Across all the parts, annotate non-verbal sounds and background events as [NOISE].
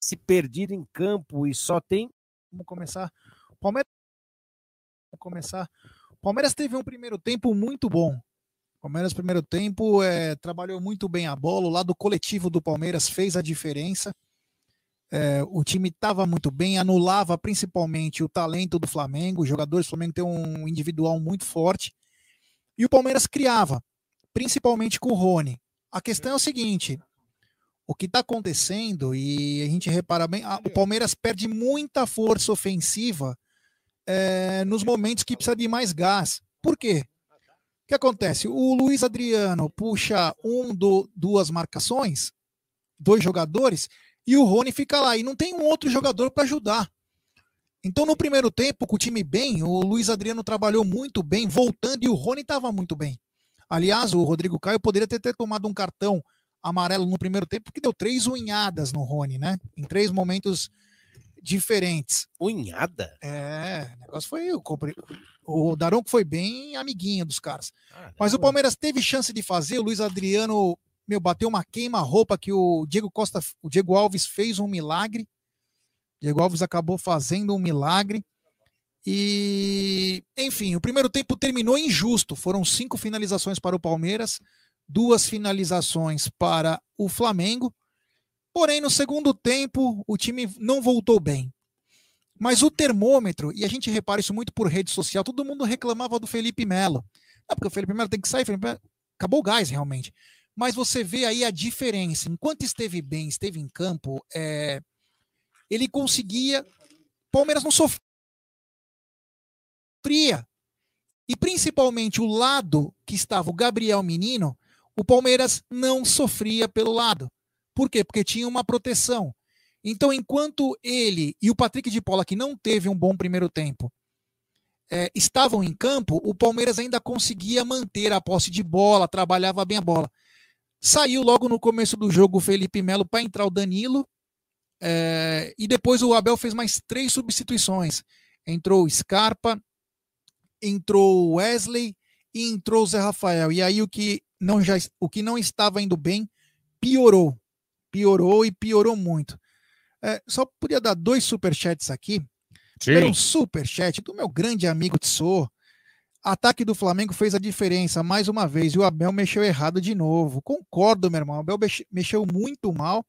se perdido em campo e só tem. Vamos começar. Palmeiras. Vamos começar. Palmeiras teve um primeiro tempo muito bom. Palmeiras, primeiro tempo, é, trabalhou muito bem a bola. O lado coletivo do Palmeiras fez a diferença. É, o time estava muito bem, anulava principalmente o talento do Flamengo. Os jogadores do Flamengo têm um individual muito forte. E o Palmeiras criava, principalmente com o Rony. A questão é o seguinte: o que está acontecendo, e a gente repara bem, a, o Palmeiras perde muita força ofensiva é, nos momentos que precisa de mais gás. Por quê? O que acontece? O Luiz Adriano puxa um do duas marcações, dois jogadores, e o Rony fica lá. E não tem um outro jogador para ajudar. Então, no primeiro tempo, com o time bem, o Luiz Adriano trabalhou muito bem, voltando, e o Rony estava muito bem. Aliás, o Rodrigo Caio poderia ter, ter tomado um cartão amarelo no primeiro tempo, porque deu três unhadas no Rony, né? Em três momentos diferentes. Unhada? É, o negócio foi. O Daronco foi bem amiguinho dos caras. Ah, Mas o Palmeiras teve chance de fazer, o Luiz Adriano, meu, bateu uma queima-roupa que o Diego Costa, o Diego Alves fez um milagre. Diego Alves acabou fazendo um milagre. E, enfim, o primeiro tempo terminou injusto. Foram cinco finalizações para o Palmeiras duas finalizações para o Flamengo. Porém, no segundo tempo, o time não voltou bem. Mas o termômetro, e a gente repara isso muito por rede social, todo mundo reclamava do Felipe Melo. Ah, porque o Felipe Melo tem que sair, Felipe Melo... acabou o gás realmente. Mas você vê aí a diferença. Enquanto esteve bem, esteve em campo, é... ele conseguia. Palmeiras não sofria. E principalmente o lado que estava o Gabriel Menino, o Palmeiras não sofria pelo lado. Por quê? Porque tinha uma proteção. Então, enquanto ele e o Patrick de Paula, que não teve um bom primeiro tempo, é, estavam em campo, o Palmeiras ainda conseguia manter a posse de bola, trabalhava bem a bola. Saiu logo no começo do jogo o Felipe Melo para entrar o Danilo, é, e depois o Abel fez mais três substituições. Entrou o Scarpa, entrou o Wesley e entrou o Zé Rafael. E aí o que não já o que não estava indo bem piorou, piorou e piorou muito. É, só podia dar dois superchats aqui. Sim. um superchat do meu grande amigo Tissot. Ataque do Flamengo fez a diferença mais uma vez e o Abel mexeu errado de novo. Concordo, meu irmão. O Abel mexeu muito mal.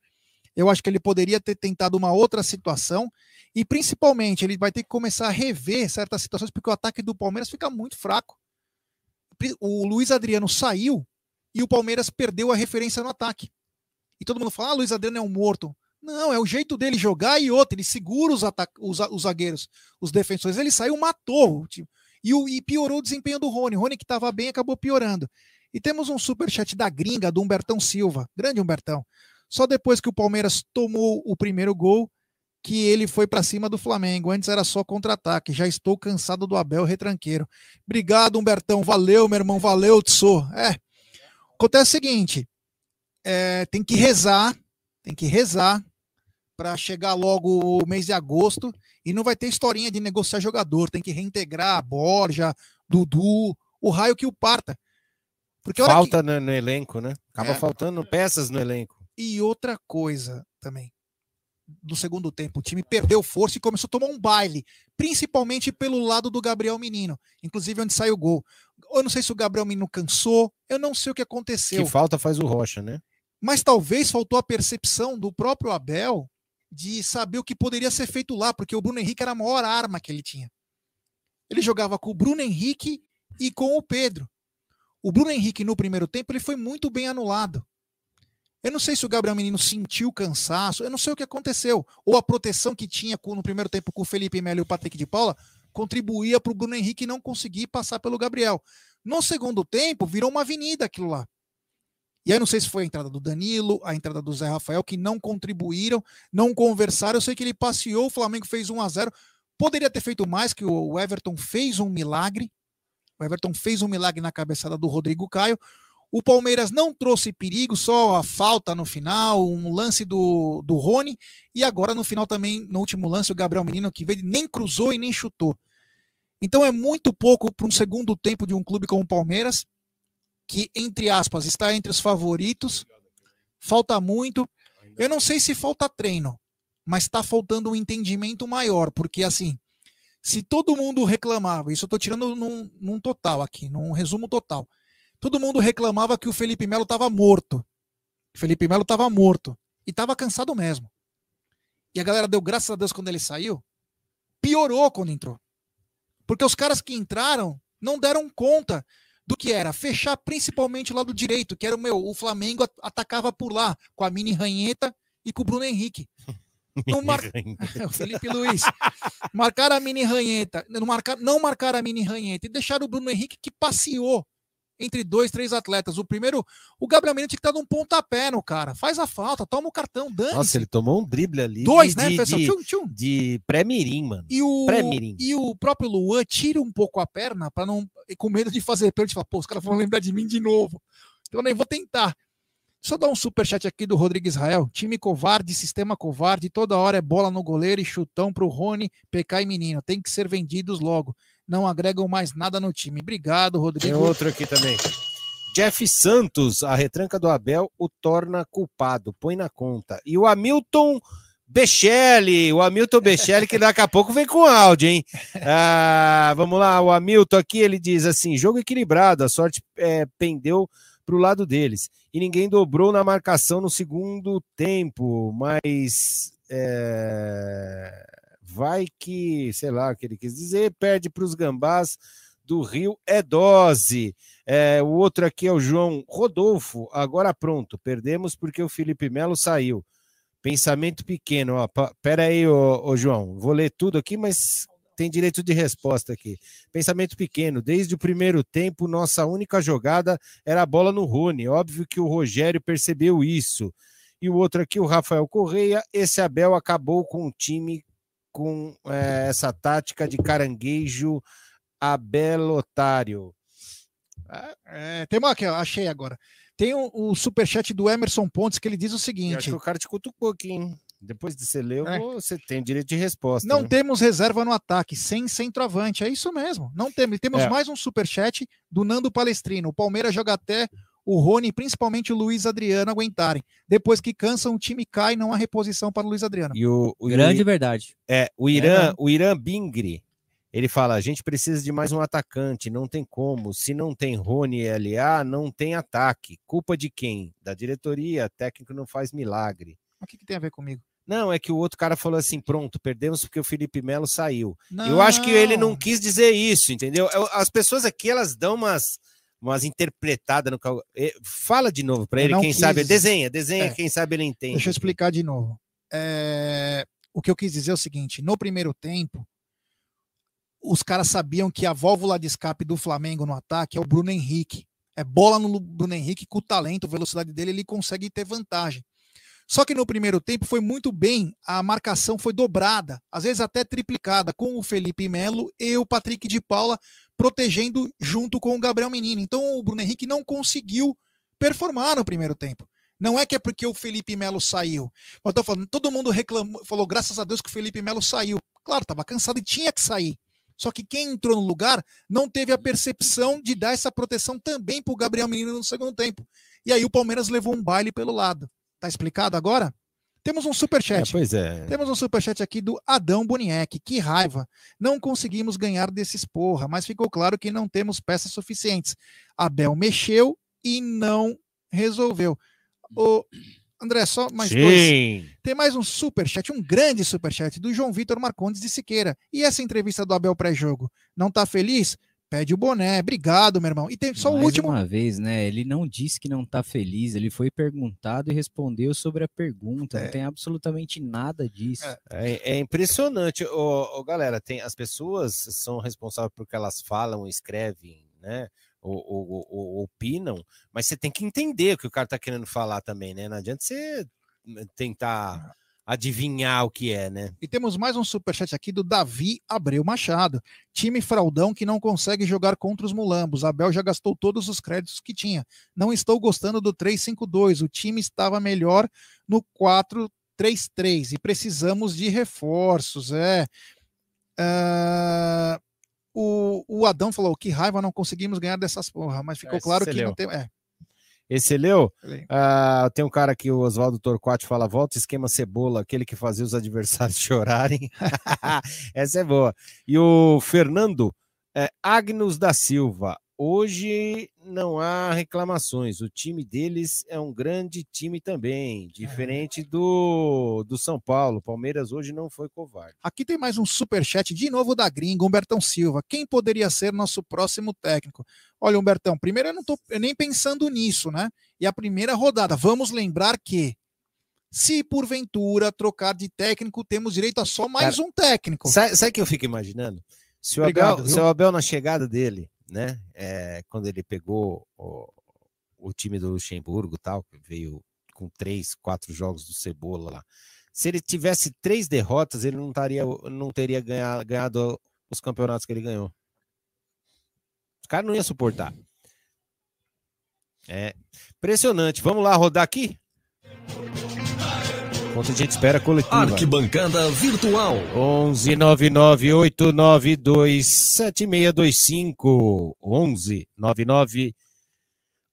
Eu acho que ele poderia ter tentado uma outra situação e principalmente ele vai ter que começar a rever certas situações porque o ataque do Palmeiras fica muito fraco. O Luiz Adriano saiu e o Palmeiras perdeu a referência no ataque. E todo mundo fala, ah, Luiz Adriano é um morto. Não, é o jeito dele jogar e outro, ele segura os, os, os zagueiros, os defensores. Ele saiu, matou. Tipo, e, o, e piorou o desempenho do Rony. Rony, que estava bem, acabou piorando. E temos um superchat da gringa, do Humbertão Silva. Grande Humbertão. Só depois que o Palmeiras tomou o primeiro gol, que ele foi para cima do Flamengo. Antes era só contra-ataque. Já estou cansado do Abel retranqueiro. Obrigado, Humbertão. Valeu, meu irmão. Valeu, Tso. É, Acontece o seguinte: é, tem que rezar, tem que rezar para chegar logo o mês de agosto e não vai ter historinha de negociar jogador, tem que reintegrar Borja, Dudu, o raio que o parta. Porque Falta que... no, no, elenco, né? Acaba é. faltando peças no elenco. E outra coisa também. No segundo tempo, o time perdeu força e começou a tomar um baile, principalmente pelo lado do Gabriel Menino, inclusive onde saiu o gol. Eu não sei se o Gabriel Menino cansou, eu não sei o que aconteceu. Que falta faz o Rocha, né? Mas talvez faltou a percepção do próprio Abel de saber o que poderia ser feito lá, porque o Bruno Henrique era a maior arma que ele tinha. Ele jogava com o Bruno Henrique e com o Pedro. O Bruno Henrique, no primeiro tempo, ele foi muito bem anulado. Eu não sei se o Gabriel Menino sentiu cansaço, eu não sei o que aconteceu. Ou a proteção que tinha no primeiro tempo com o Felipe Melo e o Patrick de Paula contribuía para o Bruno Henrique não conseguir passar pelo Gabriel. No segundo tempo, virou uma avenida aquilo lá. E aí não sei se foi a entrada do Danilo, a entrada do Zé Rafael, que não contribuíram, não conversaram. Eu sei que ele passeou, o Flamengo fez 1 a 0 Poderia ter feito mais, que o Everton fez um milagre. O Everton fez um milagre na cabeçada do Rodrigo Caio. O Palmeiras não trouxe perigo, só a falta no final, um lance do, do Rony. E agora no final também, no último lance, o Gabriel Menino, que veio, nem cruzou e nem chutou. Então é muito pouco para um segundo tempo de um clube como o Palmeiras, que, entre aspas, está entre os favoritos. Falta muito. Eu não sei se falta treino. mas está faltando um entendimento maior, porque assim, se todo mundo reclamava, isso eu estou tirando num, num, total aqui, num resumo total, todo mundo reclamava que o Felipe Melo estava morto. Felipe Melo estava morto e estava cansado mesmo. E a galera deu graças a Deus quando ele saiu. Piorou quando entrou. Porque os caras que entraram não deram conta do que era fechar principalmente o lado direito, que era o meu, o Flamengo atacava por lá com a mini ranheta e com o Bruno Henrique. [LAUGHS] Não mar... [LAUGHS] o Felipe Luiz. Marcaram a mini ranheta, não marcaram, não marcaram a mini ranheta e deixaram o Bruno Henrique que passeou entre dois, três atletas. O primeiro, o Gabriel Menino tinha que estar um pontapé no cara. Faz a falta, toma o cartão, dane Nossa, ele tomou um drible ali. Dois, de, né, pessoal? De, tchum, tchum. de pré-mirim, mano. E o, e o próprio Luan tira um pouco a perna para não. com medo de fazer pênalti. Fala, pô, os caras vão lembrar de mim de novo. Então eu nem vou tentar. Só dar um superchat aqui do Rodrigo Israel. Time covarde, sistema covarde, toda hora é bola no goleiro e chutão pro Rony, PK e menino. Tem que ser vendidos logo. Não agregam mais nada no time. Obrigado, Rodrigo. Tem outro aqui também. Jeff Santos, a retranca do Abel o torna culpado. Põe na conta. E o Hamilton Bechelli, o Hamilton Bechelli, que daqui a pouco vem com áudio, hein? Ah, vamos lá, o Hamilton aqui, ele diz assim: jogo equilibrado, a sorte é, pendeu para o lado deles. E ninguém dobrou na marcação no segundo tempo, mas é, vai que, sei lá o que ele quis dizer, perde para os gambás do Rio é dose. É, o outro aqui é o João Rodolfo. Agora pronto, perdemos porque o Felipe Melo saiu. Pensamento pequeno, ó. Pera aí, ô, ô João, vou ler tudo aqui, mas tem direito de resposta aqui. Pensamento pequeno. Desde o primeiro tempo, nossa única jogada era a bola no Rony. Óbvio que o Rogério percebeu isso. E o outro aqui, o Rafael Correia. Esse Abel acabou com o time com é, essa tática de caranguejo abelotário. É, tem uma aqui, achei agora. Tem o, o superchat do Emerson Pontes que ele diz o seguinte: acho que o cara te cutucou aqui, hein? Depois de você ler, é. você tem direito de resposta. Não né? temos reserva no ataque, sem centroavante. É isso mesmo. Não temos. Temos é. mais um super chat do Nando Palestrino. O Palmeiras joga até o Rony, principalmente o Luiz Adriano, aguentarem. Depois que cansam, o time cai, não há reposição para o Luiz Adriano. E o, o Grande verdade. É, o Irã, é. o Irã Bingri, ele fala: a gente precisa de mais um atacante, não tem como. Se não tem Rony e LA, não tem ataque. Culpa de quem? Da diretoria, técnico não faz milagre. O que, que tem a ver comigo? Não, é que o outro cara falou assim: pronto, perdemos porque o Felipe Melo saiu. Não. Eu acho que ele não quis dizer isso, entendeu? As pessoas aqui elas dão umas, umas interpretadas no. Fala de novo para ele, quem quis... sabe. Desenha, desenha, é. quem sabe ele entende. Deixa eu explicar de novo. É... O que eu quis dizer é o seguinte: no primeiro tempo, os caras sabiam que a válvula de escape do Flamengo no ataque é o Bruno Henrique. É bola no Bruno Henrique com o talento, velocidade dele, ele consegue ter vantagem. Só que no primeiro tempo foi muito bem, a marcação foi dobrada, às vezes até triplicada, com o Felipe Melo e o Patrick de Paula protegendo junto com o Gabriel Menino. Então o Bruno Henrique não conseguiu performar no primeiro tempo. Não é que é porque o Felipe Melo saiu. Eu tô falando, todo mundo reclamou, falou graças a Deus que o Felipe Melo saiu. Claro, estava cansado e tinha que sair. Só que quem entrou no lugar não teve a percepção de dar essa proteção também para o Gabriel Menino no segundo tempo. E aí o Palmeiras levou um baile pelo lado. Tá explicado agora? Temos um superchat. É, pois é. Temos um superchat aqui do Adão Boniek. Que raiva. Não conseguimos ganhar desses porra, mas ficou claro que não temos peças suficientes. Abel mexeu e não resolveu. O André, só mais Sim. dois. Tem mais um superchat, um grande superchat do João Vitor Marcondes de Siqueira. E essa entrevista do Abel pré-jogo? Não tá feliz? Pede o boné. Obrigado, meu irmão. E tem só Mais o último. uma vez, né? Ele não disse que não tá feliz, ele foi perguntado e respondeu sobre a pergunta. É. Não tem absolutamente nada disso. É, é, é impressionante. Ô, ô, galera, tem, as pessoas são responsáveis por que elas falam, escrevem, né? Ou, ou, ou, opinam, mas você tem que entender o que o cara tá querendo falar também, né? Não adianta você tentar adivinhar o que é, né? E temos mais um superchat aqui do Davi Abreu Machado. Time fraudão que não consegue jogar contra os mulambos. Abel já gastou todos os créditos que tinha. Não estou gostando do 3-5-2. O time estava melhor no 4-3-3 e precisamos de reforços. É. Uh, o, o Adão falou que raiva não conseguimos ganhar dessas porra, mas ficou é, claro que leu. não tem. É. Esse você leu? Ah, tem um cara aqui, o Oswaldo Torquati, fala: volta esquema cebola, aquele que fazia os adversários [LAUGHS] chorarem. [LAUGHS] Essa é boa. E o Fernando é, Agnus da Silva. Hoje não há reclamações. O time deles é um grande time também, diferente do, do São Paulo. Palmeiras hoje não foi covarde. Aqui tem mais um superchat de novo da gringa, Humbertão Silva. Quem poderia ser nosso próximo técnico? Olha, Humbertão, primeiro eu não tô nem pensando nisso, né? E a primeira rodada, vamos lembrar que se porventura trocar de técnico, temos direito a só mais Cara, um técnico. Sabe, o que eu fico imaginando? Se o, Obrigado, Abel, se o Abel, na chegada dele, né, é, quando ele pegou o, o time do Luxemburgo tal, que veio com três, quatro jogos do Cebola lá, se ele tivesse três derrotas, ele não, estaria, não teria ganhado, ganhado os campeonatos que ele ganhou. Os caras não iam suportar. É impressionante. Vamos lá rodar aqui? Enquanto a gente espera a coletiva. Arquibancada Virtual. 11 99 892 7625 11 99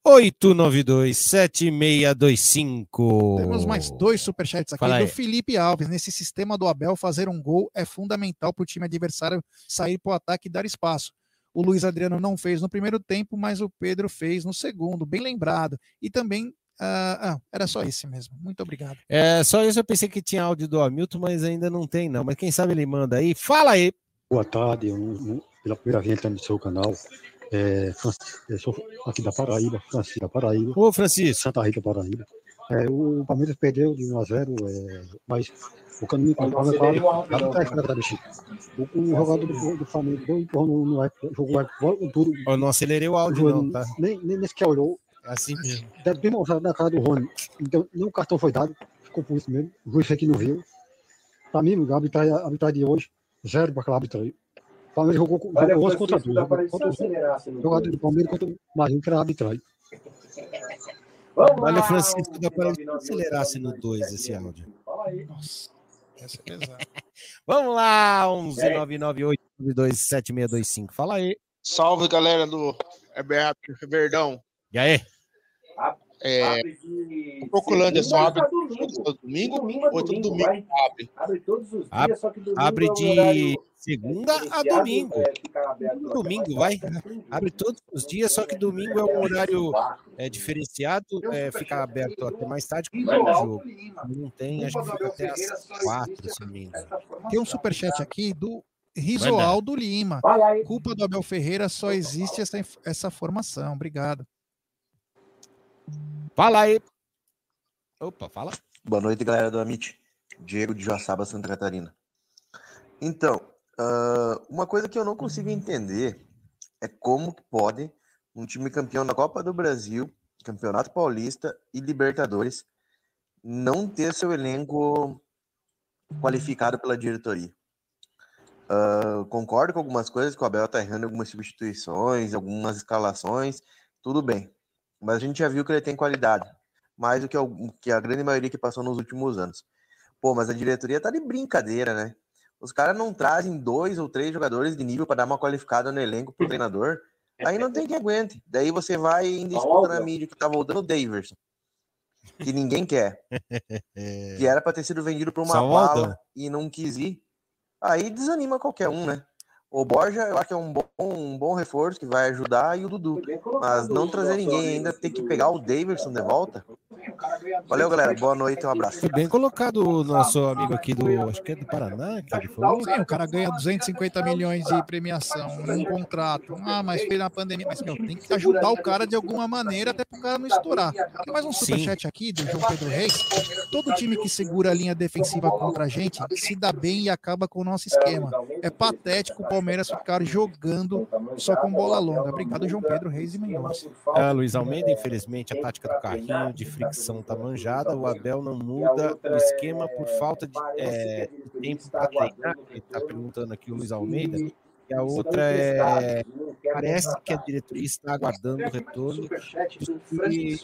892 7625 Temos mais dois superchats aqui Fala do aí. Felipe Alves. Nesse sistema do Abel, fazer um gol é fundamental para o time adversário sair para o ataque e dar espaço. O Luiz Adriano não fez no primeiro tempo, mas o Pedro fez no segundo, bem lembrado. E também. Ah, ah, era só esse mesmo. Muito obrigado. É, só isso eu pensei que tinha áudio do Hamilton, mas ainda não tem não. Mas quem sabe ele manda aí. Fala aí. Boa tarde, eu pela primeira vez entrando no seu canal. É, eu sou aqui da Paraíba, Francisco da Paraíba, Ô, Francisco. Santa Rita, Paraíba. É, o Palmeiras perdeu de 1 a 0, é, mas o caminho para o Palmeiras tá. O, jogador do, do Flamengo deu empurrão no, no ar, jogou o ar duro, Eu não acelerei o áudio não, tá? nem, nem, nem sequer olhou, Assim mesmo. deve bem mostrado na cara do Rony. Então, nem o cartão foi dado, ficou por isso mesmo. O juiz aqui não viu. Para mim, a arbitragem, a arbitragem de hoje, zero para aquela arbitragem. O Palmeiras jogou, jogou Olha, 11 contra Francisco, 2. dá para Contra se o acelerasse no jogador do Palmeiras contra o Marinho, que era a arbitragem. Vamos Olha, lá, Francisco, dá para 11, acelerasse no 2 esse 79, áudio. Fala aí. Nossa, essa é pesada. [LAUGHS] Vamos lá, 11 É. 99 892 7625. Fala aí. Salve, galera do Heberto Verdão. E aí? É, Abre de o Procolândia só segunda abre a domingo. todo domingo Domingo a ou todo domingo, domingo vai. abre? Abre todos os dias, Abre- só que domingo Abre é um de horário segunda a diferenciado, domingo. é, aberto domingo, mais vai. tarde. Abre todos os dias, só que domingo é um horário é, diferenciado, é, fica aberto até mais tarde com o Visual jogo. Não tem, acho que fica até às quatro, se não me engano. Tem um superchat aqui do Risoaldo Lima. Culpa do Abel Ferreira, só existe essa, essa formação. Obrigado. Fala aí. Opa, fala. Boa noite, galera do Amit. Diego de Joaçaba, Santa Catarina. Então, ah, uma coisa que eu não consigo entender é como pode um time campeão da Copa do Brasil, Campeonato Paulista e Libertadores não ter seu elenco qualificado pela diretoria. Ah, concordo com algumas coisas que o Abel está errando algumas substituições, algumas escalações, tudo bem. Mas a gente já viu que ele tem qualidade mais do que, o- que a grande maioria que passou nos últimos anos. Pô, mas a diretoria tá de brincadeira, né? Os caras não trazem dois ou três jogadores de nível para dar uma qualificada no elenco pro treinador. Aí não tem quem aguente. Daí você vai e ainda escuta na mídia que tá voltando o Daverson. Que ninguém quer. [LAUGHS] Que era para ter sido vendido por uma Só bala e não quis ir. Aí desanima qualquer um, né? O Borja, eu acho que é um bom, um bom reforço que vai ajudar e o Dudu. Mas não trazer ninguém ainda, ter que pegar o Daverson de volta. Valeu, galera. Boa noite, um abraço. Foi bem colocado o nosso amigo aqui do. Acho que é do Paraná, que ele falou. Sim, o cara ganha 250 milhões de premiação num contrato. Ah, mas foi na pandemia. Mas, meu, tem que ajudar o cara de alguma maneira até pro cara não estourar. Tem mais um superchat aqui do João Pedro Reis. Todo time que segura a linha defensiva contra a gente se dá bem e acaba com o nosso esquema. É patético o Palmeiras ficar jogando só com bola longa. Obrigado, João Pedro Reis e Mendonça. Ah, Luiz Almeida, infelizmente, a tática do carrinho de fricção tá manjada. O Abel não muda o esquema por falta de é, tempo para treinar. Ele tá perguntando aqui o Luiz Almeida. E a outra é Parece que a diretoria está aguardando o retorno que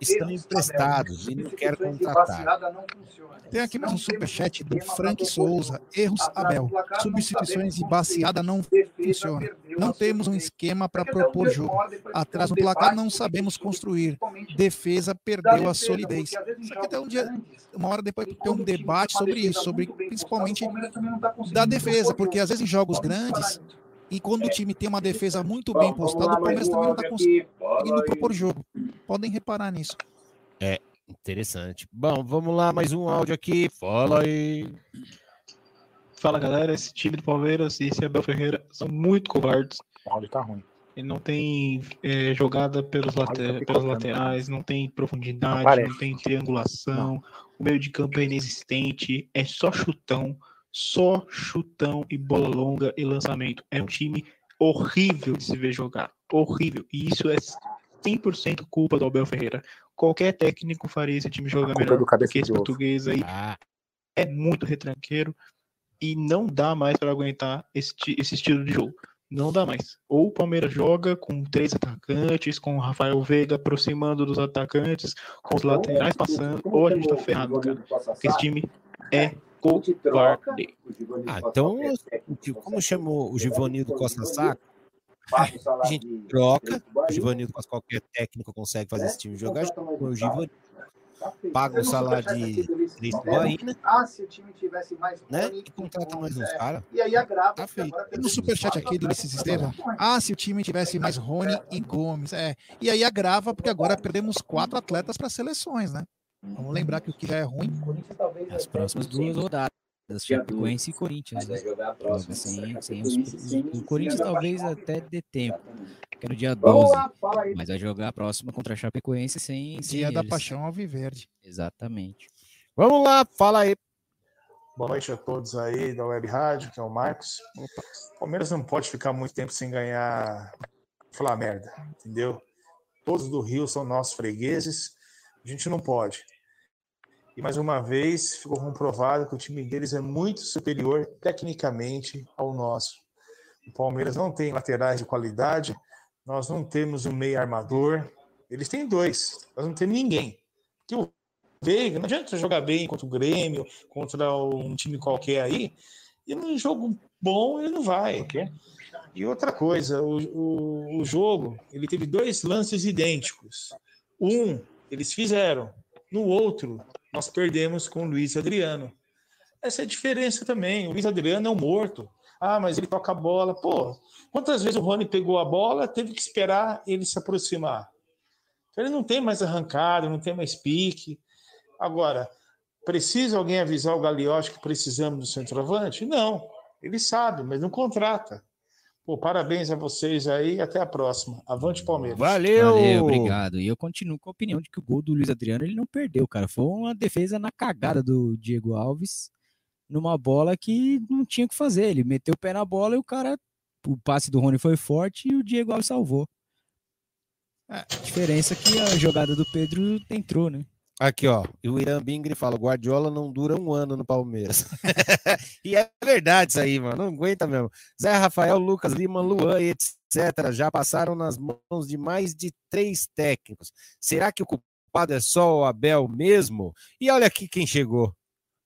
estão emprestados e não quer contratar. Tem aqui mais um superchat do Frank Souza. Erros Abel. Substituições de baseada não funciona. Não temos um esquema para propor jogo. Atrás no placar não sabemos construir. Defesa perdeu a solidez. Isso aqui tem um dia, uma hora depois tem um debate sobre isso, sobre principalmente da defesa, porque às vezes em jogos grandes e quando o time tem uma defesa muito bem postada, o Palmeiras também não está conseguindo propor jogo. Podem reparar nisso. É, interessante. Bom, vamos lá, mais um áudio aqui. Fala aí. Fala galera, esse time do Palmeiras e esse Abel Ferreira são muito covardes. O áudio tá ruim. E não tem é, jogada pelos, tá late- pelas picotando. laterais, não tem profundidade, Aparece. não tem triangulação. O meio de campo é inexistente, é só chutão, só chutão e bola longa e lançamento. É um time horrível de se ver jogar, horrível. E isso é 100% culpa do Abel Ferreira. Qualquer técnico faria esse time jogar melhor. do Porque esse português aí Ah, é muito retranqueiro e não dá mais para aguentar esse, esse estilo de jogo. Não dá mais. Ou o Palmeiras joga com três atacantes, com o Rafael Veiga aproximando dos atacantes, com os laterais passando, ou a gente tá ferrado, cara. Porque esse time é covarde. ah, então, como chamou o Givanildo Costa Saco, a gente troca. O Givanildo Costa, qualquer técnico consegue fazer esse time jogar. O Givanildo paga o salário de Cristo Bahia, Ah, se o time tivesse mais né? E contrata mais uns caras. E aí agrava. Tá feito. Tem no superchat aqui do Ulisses Estevam. Ah, se o time tivesse mais Rony e Gomes. É. E aí agrava, porque agora perdemos quatro atletas para seleções, né? Vamos lembrar que o que já é ruim. As próximas duas rodadas. Chapecoense e Corinthians. Né? Joga sem, sem os, o Corinthians talvez até dê tempo. Que é no dia 12. Mas vai jogar a próxima contra a Chapecoense sem. sem Dia da eles. paixão alviverde. Exatamente. Vamos lá, fala aí. Boa noite a todos aí da Web Rádio, que é o Marcos. O Palmeiras não pode ficar muito tempo sem ganhar falar merda, entendeu? Todos do Rio são nossos fregueses, a gente não pode. E mais uma vez ficou comprovado que o time deles é muito superior tecnicamente ao nosso. O Palmeiras não tem laterais de qualidade, nós não temos um meio armador, eles têm dois, nós não temos ninguém. Que o Veiga, não adianta jogar bem contra o Grêmio, contra um time qualquer aí, e num jogo bom ele não vai. E outra coisa, o, o, o jogo, ele teve dois lances idênticos. Um, eles fizeram. No outro, nós perdemos com o Luiz Adriano. Essa é a diferença também. O Luiz Adriano é um morto. Ah, mas ele toca a bola. Pô, quantas vezes o Rony pegou a bola, teve que esperar ele se aproximar? Então ele não tem mais arrancada, não tem mais pique. Agora, precisa alguém avisar o Gagliotti que precisamos do centroavante? Não. Ele sabe, mas não contrata. Pô, parabéns a vocês aí até a próxima. Avante Palmeiras. Valeu! Valeu, obrigado. E eu continuo com a opinião de que o gol do Luiz Adriano ele não perdeu, cara. Foi uma defesa na cagada do Diego Alves numa bola que não tinha o que fazer. Ele meteu o pé na bola e o cara. O passe do Rony foi forte e o Diego Alves salvou. A diferença é que a jogada do Pedro entrou, né? Aqui, ó. E o Irã Bingri fala: Guardiola não dura um ano no Palmeiras. [LAUGHS] e é verdade isso aí, mano. Não aguenta mesmo. Zé Rafael, Lucas Lima, Luan, etc. Já passaram nas mãos de mais de três técnicos. Será que o culpado é só o Abel mesmo? E olha aqui quem chegou.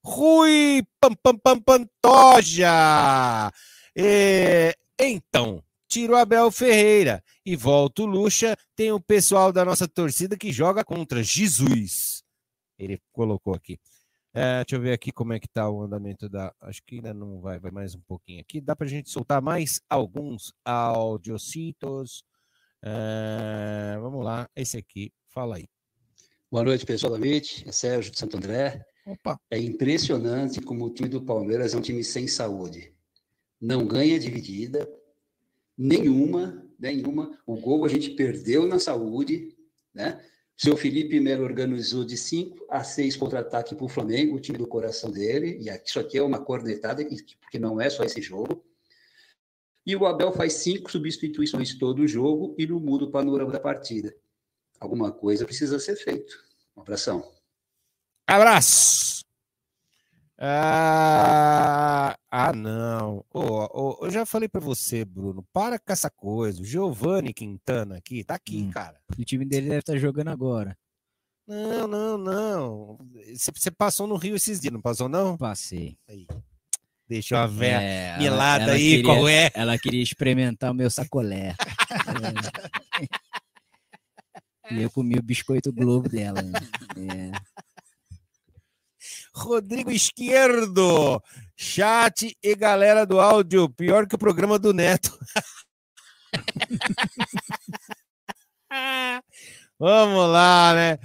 Rui Pam Pam Pam Pantoja! É, então, tira o Abel Ferreira e volta o Lucha. Tem o pessoal da nossa torcida que joga contra Jesus. Ele colocou aqui. É, deixa eu ver aqui como é que tá o andamento da. Acho que ainda não vai, vai mais um pouquinho aqui. Dá pra gente soltar mais alguns audiocitos. É, vamos lá, esse aqui, fala aí. Boa noite, pessoal da MIT. É Sérgio de Santo André. Opa. É impressionante como o time do Palmeiras é um time sem saúde. Não ganha dividida, nenhuma, nenhuma. O gol a gente perdeu na saúde, né? Seu Felipe Melo organizou de 5 a 6 contra-ataque para o Flamengo, o time do coração dele, e isso aqui é uma cornetada, porque não é só esse jogo. E o Abel faz cinco substituições todo o jogo e não muda o panorama da partida. Alguma coisa precisa ser feito. Um abração. Abraço! Ah, ah não. Ô, ô, eu já falei pra você, Bruno. Para com essa coisa. O Giovanni Quintana aqui, tá aqui, Hum. cara. O time dele deve estar jogando agora. Não, não, não. Você passou no Rio esses dias, não passou, não? Passei. Aí. Deixa a véia É, ela- milada ela aí, queria- qual é? Ela queria experimentar o meu sacolé. É. [LAUGHS] E eu comi o biscoito Globo dela. né? É. Rodrigo Esquerdo, chat e galera do áudio, pior que o programa do Neto. [LAUGHS] Vamos lá, né?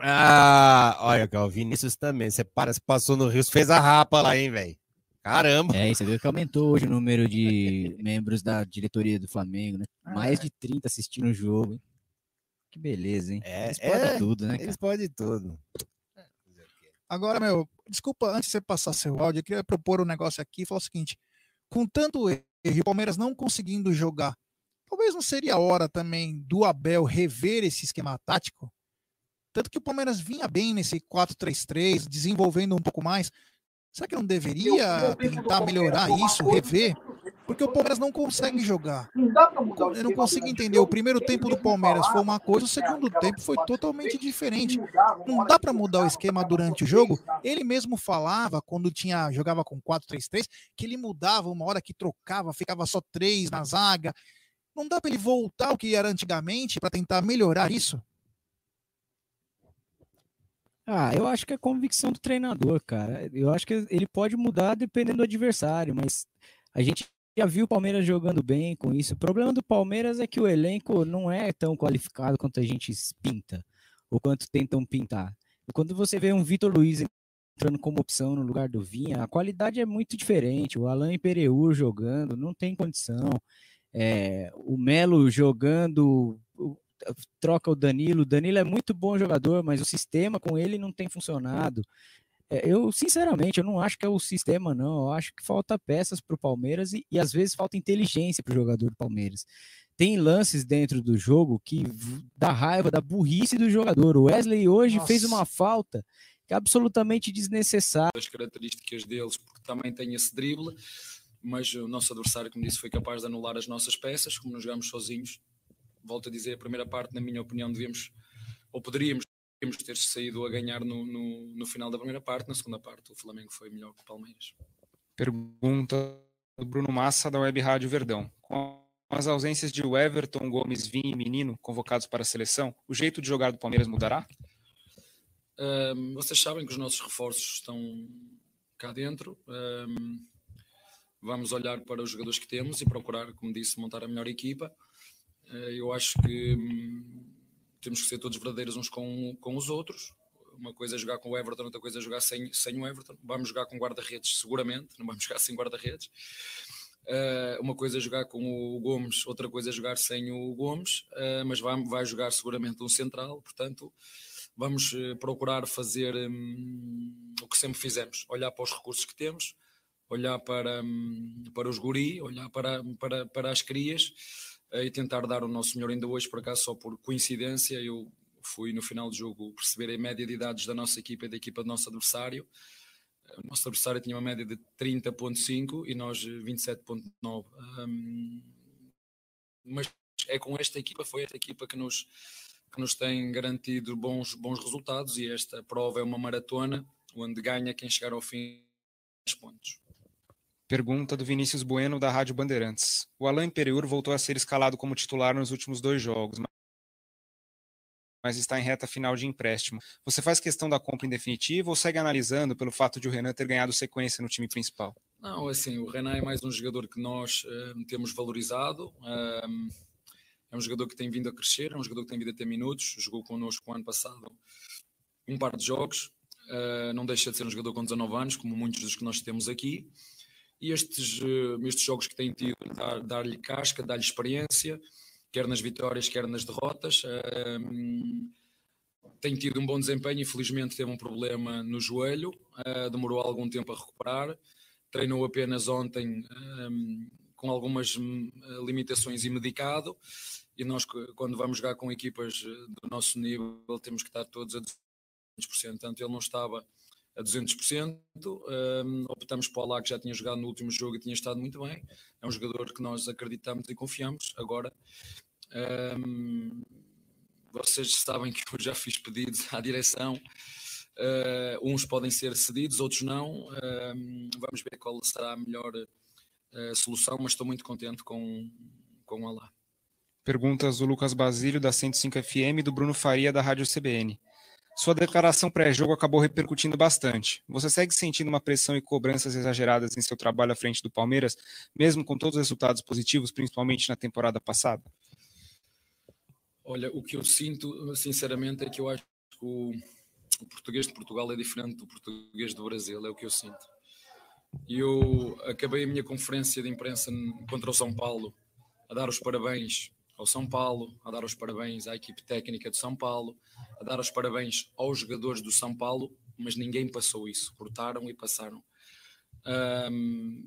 Ah, olha, o Vinícius também. Você para, você passou no Rio, fez a rapa lá, hein, velho? Caramba. É, você viu que aumentou hoje o número de membros da diretoria do Flamengo, né? Ah, Mais é. de 30 assistindo o jogo. hein? Que beleza, hein? É, Eles podem é, tudo, né, cara? Eles podem tudo. Agora, meu, desculpa, antes de você passar seu áudio, eu queria propor um negócio aqui e falar o seguinte: com tanto erro o Palmeiras não conseguindo jogar, talvez não seria a hora também do Abel rever esse esquema tático? Tanto que o Palmeiras vinha bem nesse 4-3-3, desenvolvendo um pouco mais. Será que não deveria tentar melhorar isso, rever? Porque o Palmeiras não consegue jogar. Eu não consigo entender. O primeiro tempo do Palmeiras foi uma coisa, o segundo tempo foi totalmente diferente. Não dá para mudar o esquema durante o jogo. Ele mesmo falava, quando tinha jogava com 4-3-3, que ele mudava uma hora que trocava, ficava só três na zaga. Não dá para ele voltar ao que era antigamente para tentar melhorar isso? Ah, eu acho que é convicção do treinador, cara. Eu acho que ele pode mudar dependendo do adversário, mas a gente já viu o Palmeiras jogando bem com isso. O problema do Palmeiras é que o elenco não é tão qualificado quanto a gente pinta, ou quanto tentam pintar. Quando você vê um Vitor Luiz entrando como opção no lugar do Vinha, a qualidade é muito diferente. O Alain Pereur jogando, não tem condição. É, o Melo jogando, troca o Danilo. O Danilo é muito bom jogador, mas o sistema com ele não tem funcionado. É, eu, sinceramente, eu não acho que é o sistema, não. Eu acho que falta peças para o Palmeiras e, e às vezes falta inteligência para o jogador do Palmeiras. Tem lances dentro do jogo que dá raiva da burrice do jogador. O Wesley hoje fez uma falta que é absolutamente desnecessária. as características deles, porque também tem esse drible, mas o nosso adversário, como disse, foi capaz de anular as nossas peças, como nos jogamos sozinhos. Volto a dizer, a primeira parte, na minha opinião, devíamos, ou poderíamos, poderíamos ter saído a ganhar no, no, no final da primeira parte, na segunda parte o Flamengo foi melhor que o Palmeiras. Pergunta do Bruno Massa, da Web Rádio Verdão. Com as ausências de Everton, Gomes, Vim e Menino convocados para a seleção, o jeito de jogar do Palmeiras mudará? Ahm, vocês sabem que os nossos reforços estão cá dentro. Ahm, vamos olhar para os jogadores que temos e procurar, como disse, montar a melhor equipa. Eh, eu acho que hum, temos que ser todos verdadeiros uns com, com os outros. Uma coisa é jogar com o Everton, outra coisa é jogar sem, sem o Everton. Vamos jogar com guarda-redes, seguramente, não vamos [LAUGHS] jogar sem guarda-redes. Eh, uma coisa é jogar com o Gomes, outra coisa é jogar sem o Gomes, eh, mas vai, vai jogar seguramente um central, portanto, vamos eh, procurar fazer hum, o que sempre fizemos: olhar para os recursos que temos, olhar para, hum, para os guri, olhar para, para, para as crias e tentar dar o nosso melhor ainda hoje. Por acaso, só por coincidência, eu fui no final do jogo perceber a média de idades da nossa equipa e da equipa do nosso adversário. O nosso adversário tinha uma média de 30,5 e nós eh, 27,9. Hum, mas é com esta equipa, foi esta equipa que nos, que nos tem garantido bons, bons resultados e esta prova é uma maratona onde ganha quem chegar ao fim dos pontos. Pergunta do Vinícius Bueno, da Rádio Bandeirantes. O Alain Pereur voltou a ser escalado como titular nos últimos dois jogos, mas está em reta final de empréstimo. Você faz questão da compra em definitivo ou segue analisando pelo fato de o Renan ter ganhado sequência no time principal? Não, assim, o Renan é mais um jogador que nós eh, temos valorizado. ehm, é um jogador que tem vindo a crescer, é um jogador que tem vindo a ter minutos. Jogou connosco o ano passado um par de jogos. eh, não deixa de ser um jogador com 19 anos, como muitos dos que nós temos aqui. Estes, eh, estes jogos que tem tido, dar- dar-lhe casca, dar-lhe experiência, quer nas vitórias, quer nas derrotas. ehm, tem tido um bom desempenho, infelizmente teve um problema no joelho, eh, demorou algum tempo a recuperar, treinou apenas ontem ehm, com algumas hum, limitações e medicado, e nós quando vamos jogar com equipas eh, do nosso nível temos que estar todos a 200%, portanto ele não estava a 200%. Um, optamos para o Alá, que já tinha jogado no último jogo e tinha estado muito bem. É um jogador que nós acreditamos e confiamos. Agora, um, vocês sabem que eu já fiz pedidos à direção. Uh, uns podem ser cedidos, outros não. Uh, vamos ver qual será a melhor uh, solução, mas estou muito contente com, com o Alá. Perguntas do Lucas Basílio, da 105 FM, e do Bruno Faria, da Rádio CBN. Sua declaração pré-jogo acabou repercutindo bastante. Você segue sentindo uma pressão e cobranças exageradas em seu trabalho à frente do Palmeiras, mesmo com todos os resultados positivos, principalmente na temporada passada? Olha, o que eu sinto, sinceramente, é que eu acho que o, português de Portugal é diferente do português do Brasil, é o que eu sinto. Eu acabei a minha conferência de imprensa contra o São Paulo a dar os parabéns ao São Paulo, a dar os parabéns à equipe técnica do São Paulo, a dar os parabéns aos jogadores do São Paulo, mas ninguém passou isso, cortaram e passaram. Um,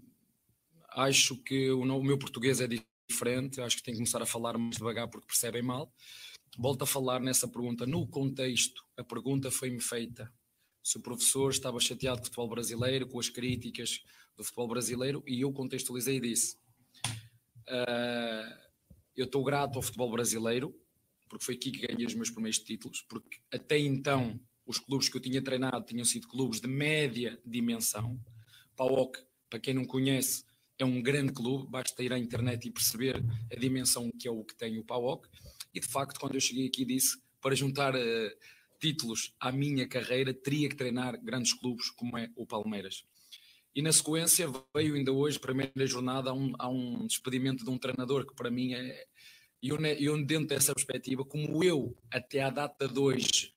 acho que o, o, meu português é diferente, acho que tenho que começar a falar mais devagar porque percebem mal. Volto a falar nessa pergunta. No contexto, a pergunta foi-me feita se o professor estava chateado com o futebol brasileiro, com as críticas do futebol brasileiro, e eu contextualizei e disse: uh, eu estou grato ao futebol brasileiro, porque foi aqui que ganhei os meus primeiros títulos, porque até então os clubes que eu tinha treinado tinham sido clubes de média dimensão. PAOK, para quem não conhece, é um grande clube, basta ir à internet e perceber a dimensão que é o que tem o PAOK. E de facto, quando eu cheguei aqui, disse para juntar uh, títulos à minha carreira, teria que treinar grandes clubes como é o Palmeiras. E na sequência veio ainda hoje, primeira jornada, há um, há um despedimento de um treinador que para mim é. E eu, eu, dentro dessa perspectiva, como eu, até à data de hoje,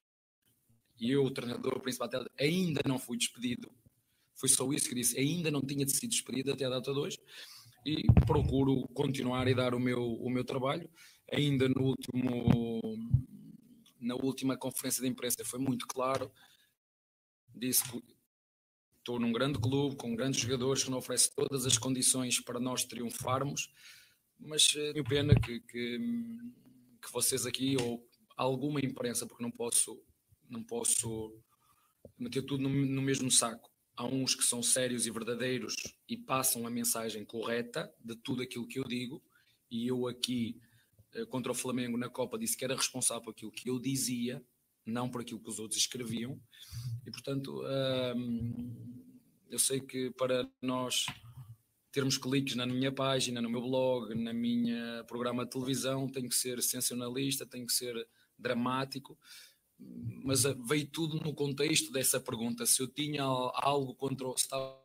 e eu, o treinador principal, ainda não fui despedido, foi só isso que disse, ainda não tinha sido despedido até à data de hoje, e procuro continuar e dar o meu, o meu trabalho. Ainda no último, na última conferência de imprensa foi muito claro, disse que estou num grande clube, com grandes jogadores que não oferece todas as condições para nós triunfarmos, mas eh, tenho pena que, que, que vocês aqui, ou alguma imprensa, porque não posso, não posso meter tudo no, no mesmo saco. Há uns que são sérios e verdadeiros e passam a mensagem correta de tudo aquilo que eu digo, e eu aqui eh, contra o Flamengo na Copa disse que era responsável por aquilo que eu dizia, não por aquilo que os outros escreviam, e portanto eu sei que para nós termos cliques na minha página, no meu blog, na minha programa de televisão, tem que ser sensacionalista, tem que ser dramático, mas eh, veio tudo no contexto dessa pergunta. Se eu tinha algo contra, se estava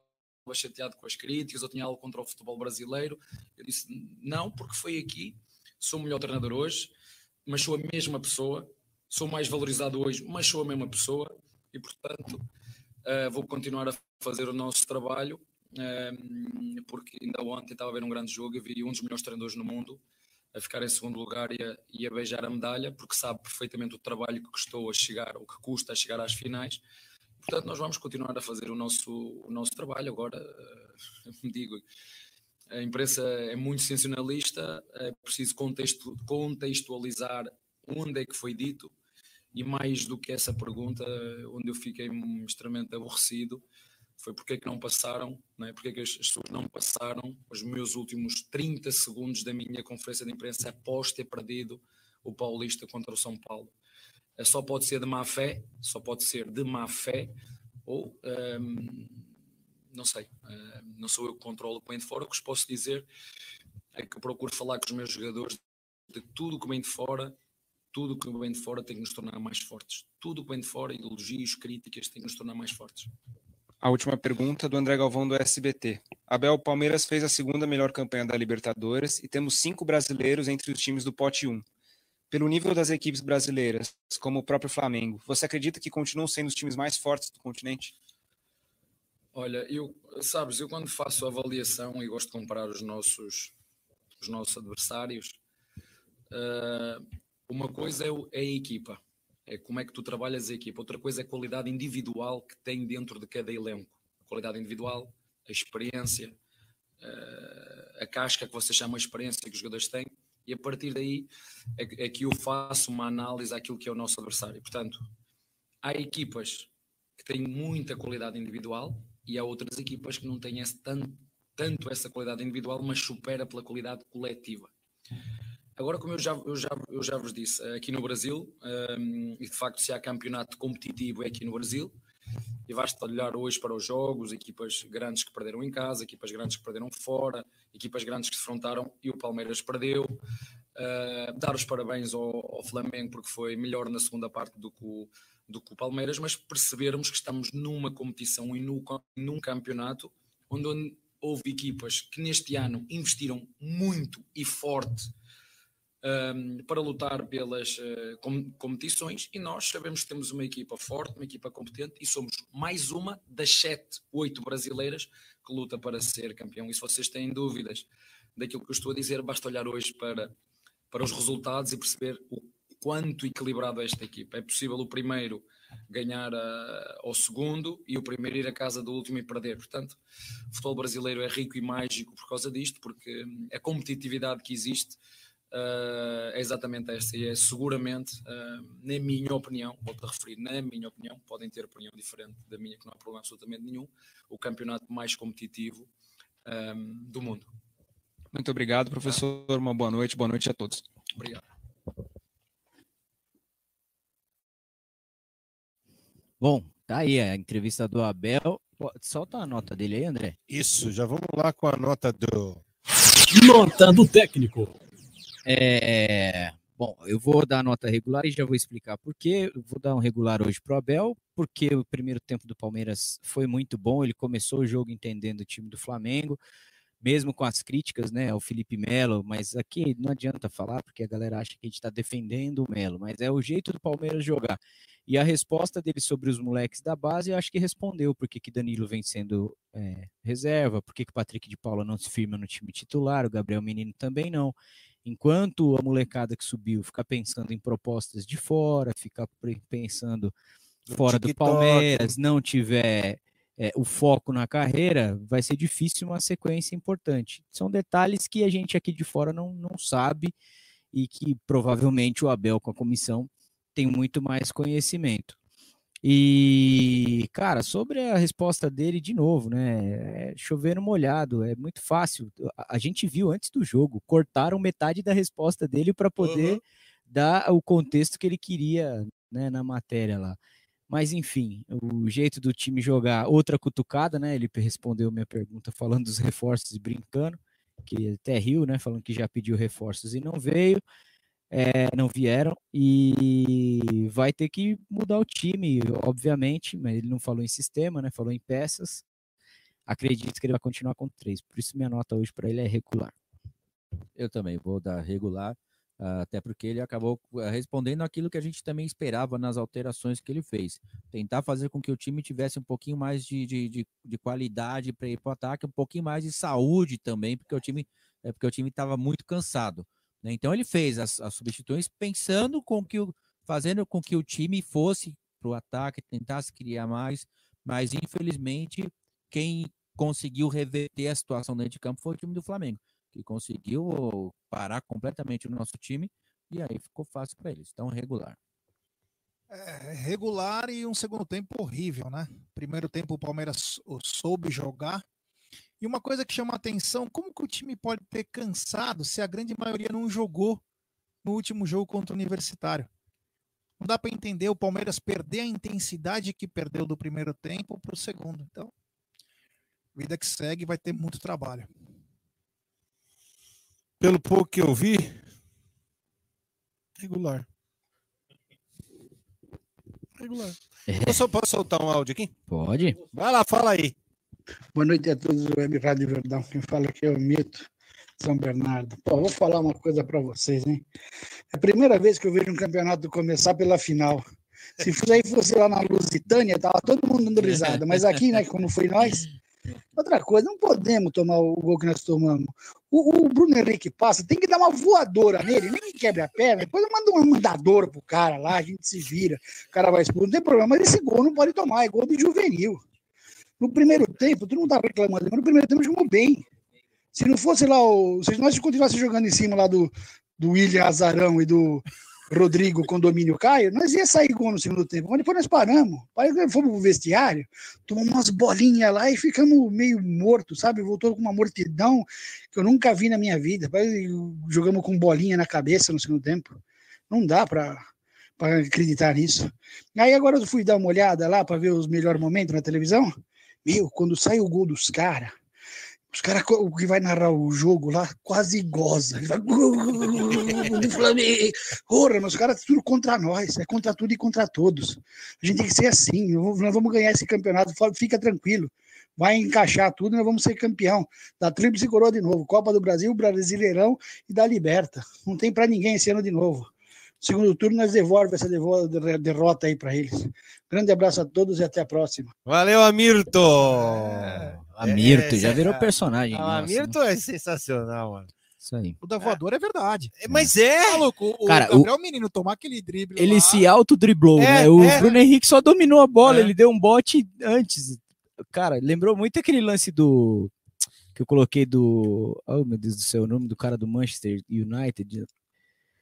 chateado com as críticas, ou tinha algo contra o futebol brasileiro, eu disse não, porque foi aqui, sou o melhor treinador hoje, mas sou a mesma pessoa, sou mais valorizado hoje, mas sou a mesma pessoa, e portanto uh, vou continuar a fazer o nosso trabalho, uh, porque ainda ontem estava a ver um grande jogo e vi um dos melhores treinadores no mundo a ficar em segundo lugar e a, e a beijar a medalha, porque sabe perfeitamente o trabalho que custou a chegar, ou que custa a chegar às finais. Portanto, nós vamos continuar a fazer o nosso, o nosso trabalho. Agora, [LAUGHS] uh, digo, a imprensa é muito sensacionalista, é preciso contextualizar onde é que foi dito, e mais do que essa pergunta, onde eu fiquei extremamente aborrecido, foi porque é que não passaram, não é? porque é que as pessoas não passaram os meus últimos 30 segundos da minha conferência de imprensa após ter perdido o Paulista contra o São Paulo. Eh, só pode ser de má fé, só pode ser de má fé, ou hum, não sei, hum, não sou eu que controlo o que vem de fora, o que vos posso dizer é que eu procuro falar com os meus jogadores de tudo que vem de fora tudo que vem de fora tem que nos tornar mais fortes. Tudo que vem de fora, ideologias, críticas, tem que nos tornar mais fortes. A última pergunta do André Galvão do SBT. Abel Palmeiras fez a segunda melhor campanha da Libertadores e temos cinco brasileiros entre os times do pote 1. Pelo nível das equipes brasileiras, como o próprio Flamengo, você acredita que continuam sendo os times mais fortes do continente? Olha, eu, sabes, eu quando faço avaliação e gosto de comparar os nossos, os nossos adversários, uh, uma coisa é, é, a equipa, é como é que tu trabalhas a equipa. Outra coisa é a qualidade individual que tem dentro de cada elenco. A qualidade individual, a experiência, eh, a casca que você chama a experiência que os jogadores têm. E a partir daí é, é que eu faço uma análise àquilo que é o nosso adversário. Portanto, há equipas que tem muita qualidade individual e há outras equipas que não têm esse, tanto, tanto essa qualidade individual, mas supera pela qualidade coletiva. Agora, como eu já, eu já, eu já vos disse, aqui no Brasil, um, e de facto, se há campeonato competitivo é aqui no Brasil, e basta olhar hoje para os jogos, equipas grandes que perderam em casa, equipas grandes que perderam fora, equipas grandes que se enfrentaram e o Palmeiras perdeu. Uh, dar os parabéns ao, ao, Flamengo porque foi melhor na segunda parte do que, o, do que o Palmeiras, mas percebermos que estamos numa competição e no, num campeonato onde houve equipas que neste ano investiram muito e forte um, para lutar pelas com, competições e nós sabemos que temos uma equipa forte, uma equipa competente e somos mais uma das sete, oito brasileiras que luta para ser campeão. E se vocês têm dúvidas daquilo que eu estou a dizer, basta olhar hoje para, para os resultados e perceber o quanto equilibrado é esta equipa. É possível o primeiro ganhar uh, ao segundo e o primeiro ir à casa do último e perder. Portanto, o futebol brasileiro é rico e mágico por causa disto, porque a competitividade que existe uh, é exatamente esta e é seguramente, uh, na minha opinião, volto a referir, na minha opinião, podem ter opinião diferente da minha, que não há problema absolutamente nenhum, o campeonato mais competitivo um, eh, do mundo. Muito obrigado, professor. Uma boa noite. Boa noite a todos. Obrigado. Bom, tá aí a entrevista do Abel. Solta a nota dele aí, André. Isso, já vamos lá com a nota do. Nota do técnico. É, bom, eu vou dar nota regular e já vou explicar por quê. Eu vou dar um regular hoje para o Abel, porque o primeiro tempo do Palmeiras foi muito bom. Ele começou o jogo entendendo o time do Flamengo, mesmo com as críticas né, ao Felipe Melo. Mas aqui não adianta falar, porque a galera acha que a gente está defendendo o Melo, mas é o jeito do Palmeiras jogar. E a resposta dele sobre os moleques da base, eu acho que respondeu porque que Danilo vem sendo é, reserva, porque que Patrick de Paula não se firma no time titular, o Gabriel Menino também não. Enquanto a molecada que subiu fica pensando em propostas de fora, fica pensando fora do Palmeiras, não tiver é, o foco na carreira, vai ser difícil uma sequência importante. São detalhes que a gente aqui de fora não, não sabe e que provavelmente o Abel com a comissão tem muito mais conhecimento. E, cara, sobre a resposta dele, de novo, né? É chover no molhado, é muito fácil. A, gente viu antes do jogo, cortaram metade da resposta dele para poder uhum. dar o contexto que ele queria né, na matéria lá. Mas, enfim, o jeito do time jogar, outra cutucada, né? Ele respondeu minha pergunta falando dos [LAUGHS] reforços e brincando, que até riu, né? Falando que já pediu reforços e não veio é, não vieram e vai ter que mudar o time, obviamente, mas ele não falou em sistema, né? Falou em peças. Acredito que ele vai continuar com três, por isso minha nota hoje para ele é regular. Eu também vou dar regular, até porque ele acabou eh, respondendo aquilo que a gente também esperava nas alterações que ele fez. Tentar fazer com que o time tivesse um pouquinho mais de, de, de, de qualidade para ir para o ataque, um pouquinho mais de saúde também, porque o time é porque o time estava muito cansado. Né? Então ele fez as, as substituições pensando com que o, fazendo com que o time fosse para o ataque, tentasse criar mais, mas infelizmente quem conseguiu reverter a situação dentro de campo foi o time do Flamengo, que conseguiu parar completamente o nosso time e aí ficou fácil para eles. Então regular. É, regular e um segundo tempo horrível, né? Primeiro tempo o Palmeiras soube jogar, e uma coisa que chama a atenção, como que o time pode ter cansado se a grande maioria não jogou no último jogo contra o Universitário? Não dá para entender o Palmeiras perder a intensidade que perdeu do primeiro tempo para o segundo. Então, vida que segue vai ter muito trabalho. Pelo pouco que eu vi, regular. Regular. É. [LAUGHS] Posso, posso soltar um áudio aqui? Pode. Vai lá, fala aí. Boa noite a todos do Web Rádio Verdão. Quem fala aqui é o Mito São Bernardo. Pô, vou falar uma coisa para vocês, hein? É a primeira vez que eu vejo um campeonato começar pela final. Se [LAUGHS] aí fosse lá na Lusitânia, tava todo mundo dando risada. Mas aqui, né, como foi nós, outra coisa, não podemos tomar o gol que nós tomamos. O, o, Bruno Henrique passa, tem que dar uma voadora nele, nem que quebre a perna, depois manda uma mandadora pro cara lá, a gente se vira, o cara vai expor, não tem problema, mas esse gol não pode tomar, é gol de juvenil. No primeiro tempo, tu não estava reclamando, mas no primeiro tempo jogou bem. Se não fosse lá, o, se nós continuássemos jogando em cima lá do, do William Azarão e do, Rodrigo, Condomínio Caio, nós ia sair gol no segundo tempo. Mas depois nós paramos. Fomos pro vestiário, tomamos umas bolinhas lá e ficamos meio mortos, sabe? Voltou com uma mortidão que eu nunca vi na minha vida. Jogamos com bolinha na cabeça no segundo tempo. Não dá para acreditar nisso. Aí agora eu fui dar uma olhada lá para ver os melhores momentos na televisão. Meu, quando sai o gol dos caras, os caras o que vai narrar o jogo lá quase goza. Ele do Flamengo. Porra, mas os caras tudo contra nós, é contra tudo e contra todos. A gente tem que ser assim, nós vamos ganhar esse campeonato, fica tranquilo. Vai encaixar tudo, nós vamos ser campeão da Tríplice Coroa de novo, Copa do Brasil, Brasileirão e da Liberta. Não tem para ninguém esse ano de novo. Segundo turno, nós devolvemos essa derrota aí para eles. Grande abraço a todos e até a próxima. Valeu, Amirto! Amirto, É, já é, virou é. personagem. Ah, nosso, né? Amirto é sensacional, mano. Isso aí. O da voadora é verdade. Mas é. Maluco, o Cara, Gabriel Menino tomar aquele drible Ele lá, se autodriblou, É, né? O é. Bruno Henrique só dominou a bola, É. ele deu um bote antes. Cara, lembrou muito aquele lance do. Que eu coloquei do. Oh, meu Deus do céu, o nome do cara do Manchester United.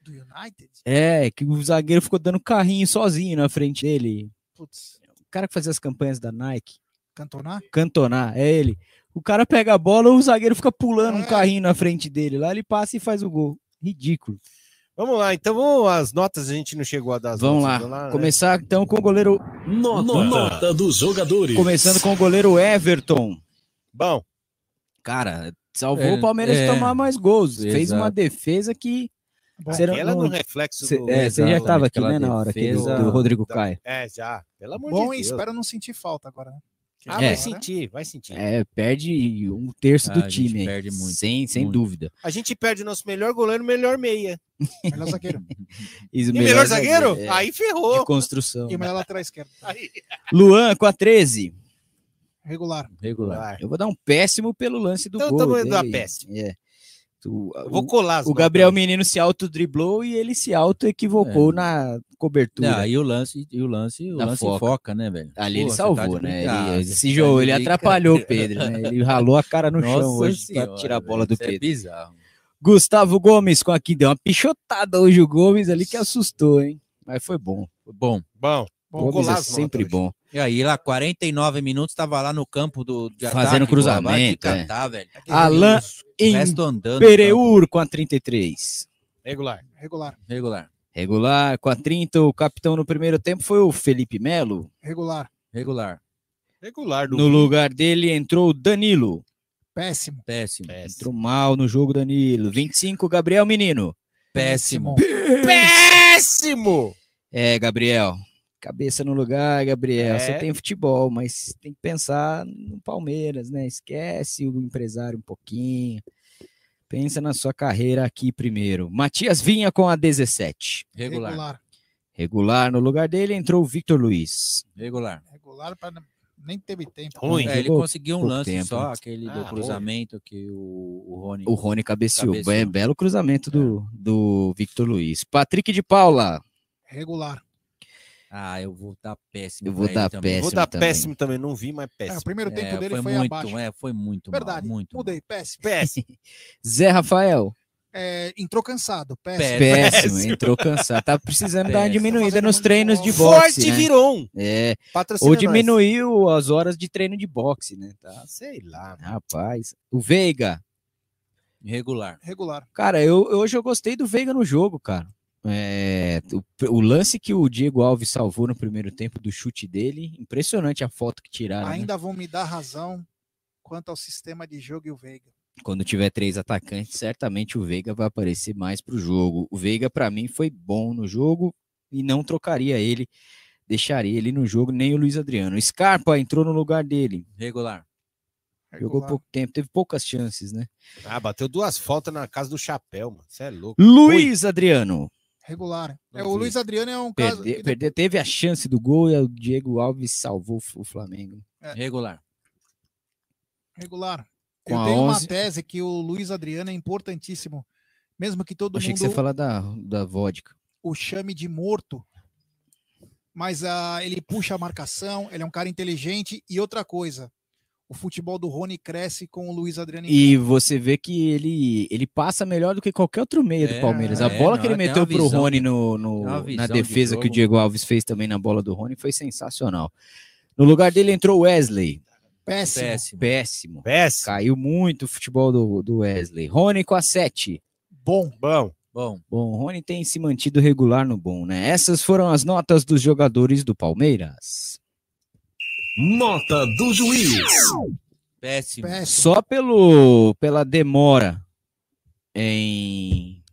Do United. É, que o zagueiro ficou dando carrinho sozinho na frente dele. Putz, O cara que fazia as campanhas da Nike. Cantonar? Cantonar, é ele. O cara pega a bola, o zagueiro fica pulando É. um carrinho na frente dele. Lá ele passa e faz o gol. Ridículo. Vamos lá, então vamos às notas, a gente não chegou a dar as Vamos lá. notas. né? Começar então com o goleiro. Nota, Nota dos jogadores. Começando com o goleiro Everton. Bom. Cara, salvou É, o Palmeiras de é. tomar mais gols. Fez uma Exato. defesa que. Não- aquela no reflexo cê- do- é, você já estava aqui, né, na hora aqui do, do Rodrigo da- Caio. É, já. Pelo amor Bom, de e Deus. espero não sentir falta agora. né? Ah, É. vai sentir, vai sentir. É, perde um terço Ah, do a gente time. aí, perde muito, Sem, sem muito. dúvida. A gente perde o nosso melhor goleiro, melhor meia. Melhor zagueiro. [LAUGHS] E, o E melhor zagueiro? é, Aí ferrou. De construção. E o melhor lateral esquerdo. Luan com a 13. Regular. Regular. Eu vou dar um péssimo pelo lance do Então, gol. então eu vou dar péssimo. É. Eu vou o- colar as O notas. Gabriel Menino se autodriblou e ele se auto-equivocou É. na cobertura. Não, e o lance, e o lance, o lance foca. foca. né, velho? Ali ele Pô, tá salvou, né? Ele, esse tá jogo, de ele atrapalhou o. Pedro, né? Ele ralou a cara no chão Nossa hoje pra Senhora, tirar a bola do velho, isso é Pedro. bizarro. Gustavo Gomes com aqui, deu uma pichotada hoje o Gomes ali que assustou, hein? Mas foi bom. Foi bom. Bom. Gomes colar é sempre bom. E aí, lá, 49 minutos, tava lá no campo do de Fazendo ataque, cruzamento, vai é. catar, velho. Alan O resto andando. Pereur com a 33. Regular. Regular. Regular. Regular com a 30. O capitão no primeiro tempo foi o Felipe Melo. Regular. Regular. Regular. do No lugar dele entrou o Danilo. Péssimo. Péssimo. Entrou mal no jogo, Danilo. 25, Gabriel Menino. Péssimo. Péssimo! É, Gabriel. Cabeça no lugar, Gabriel. É. Você tem futebol, mas tem que pensar no Palmeiras, né? Esquece o empresário um pouquinho. Pensa na sua carreira aqui primeiro. Matias Vinha com a 17. Regular. Regular. Regular no lugar dele entrou o Victor Luiz. Regular. Regular pra... nem teve tempo. Ruim. É, ele conseguiu um lance tempo, só, né? aquele Ah, do ruim. cruzamento que o, o Rony. O Rony cabeceou. Cabeceou. Be- Belo cruzamento do, do Victor Luiz. Patrick de Paula. Regular. Ah, eu vou dar péssimo. Eu vou dar também. Vou péssimo dar também. péssimo também, não vi, mas É, péssimo. o primeiro tempo É, dele foi, foi, muito, abaixo. é, foi muito Verdade. mal, muito. Mudei. Péssimo. Péssimo. [LAUGHS] Zé Rafael. É, entrou cansado. Péssimo. Péssimo. Péssimo, entrou cansado. Tá precisando dar uma Péssimo. diminuída nos treinos de boxe. Forte né? Viron. É. Patrocina Ou nós. diminuiu as horas de treino de boxe, né? Tá. Sei lá. mano. Rapaz. O Veiga. Regular. Regular. Cara, eu, hoje eu gostei do Veiga no jogo, cara. É, o, o lance que o Diego Alves salvou no primeiro tempo do chute dele, impressionante a foto que tiraram. né? Ainda vão me dar razão quanto ao sistema de jogo e o Veiga. Quando tiver três atacantes, certamente o Veiga vai aparecer mais pro jogo. O Veiga, para mim, foi bom no jogo e não trocaria ele, deixaria ele no jogo, nem o Luiz Adriano. Scarpa entrou no lugar dele. Regular. Jogou pouco tempo, teve poucas chances, né? Ah, bateu duas faltas na casa do chapéu, mano. Você é louco. Luiz Adriano. Regular. É, o. Luiz Adriano é um caso. Perde, que perde- teve a chance do gol e o Diego Alves salvou o Flamengo. Regular. Regular. Com Eu a tenho uma 11. tese que o Luiz Adriano é importantíssimo. Mesmo que todo Achei mundo que você ia falar da, da vodka. o chame de morto. Mas ah, ele puxa a marcação, ele é um cara inteligente. E outra coisa, o futebol do Rony cresce com o Luiz Adriano. E você vê que ele, ele passa melhor do que qualquer outro meio do É, Palmeiras. A é, bola não, que ele meteu pro visão Rony de- no, no- na de defesa que o. Diego Alves fez também na bola do Rony foi sensacional. No lugar dele entrou o Wesley. Péssimo. Péssimo. Péssimo. Péssimo. Caiu muito o futebol do, do Wesley. Rony com a 7. Bom. Bom. Bom, Bom, o Rony tem se mantido regular no bom, né? Essas foram as notas dos jogadores do Palmeiras. Nota do juiz. péssimo. Péssimo. Só pelo, pela demora em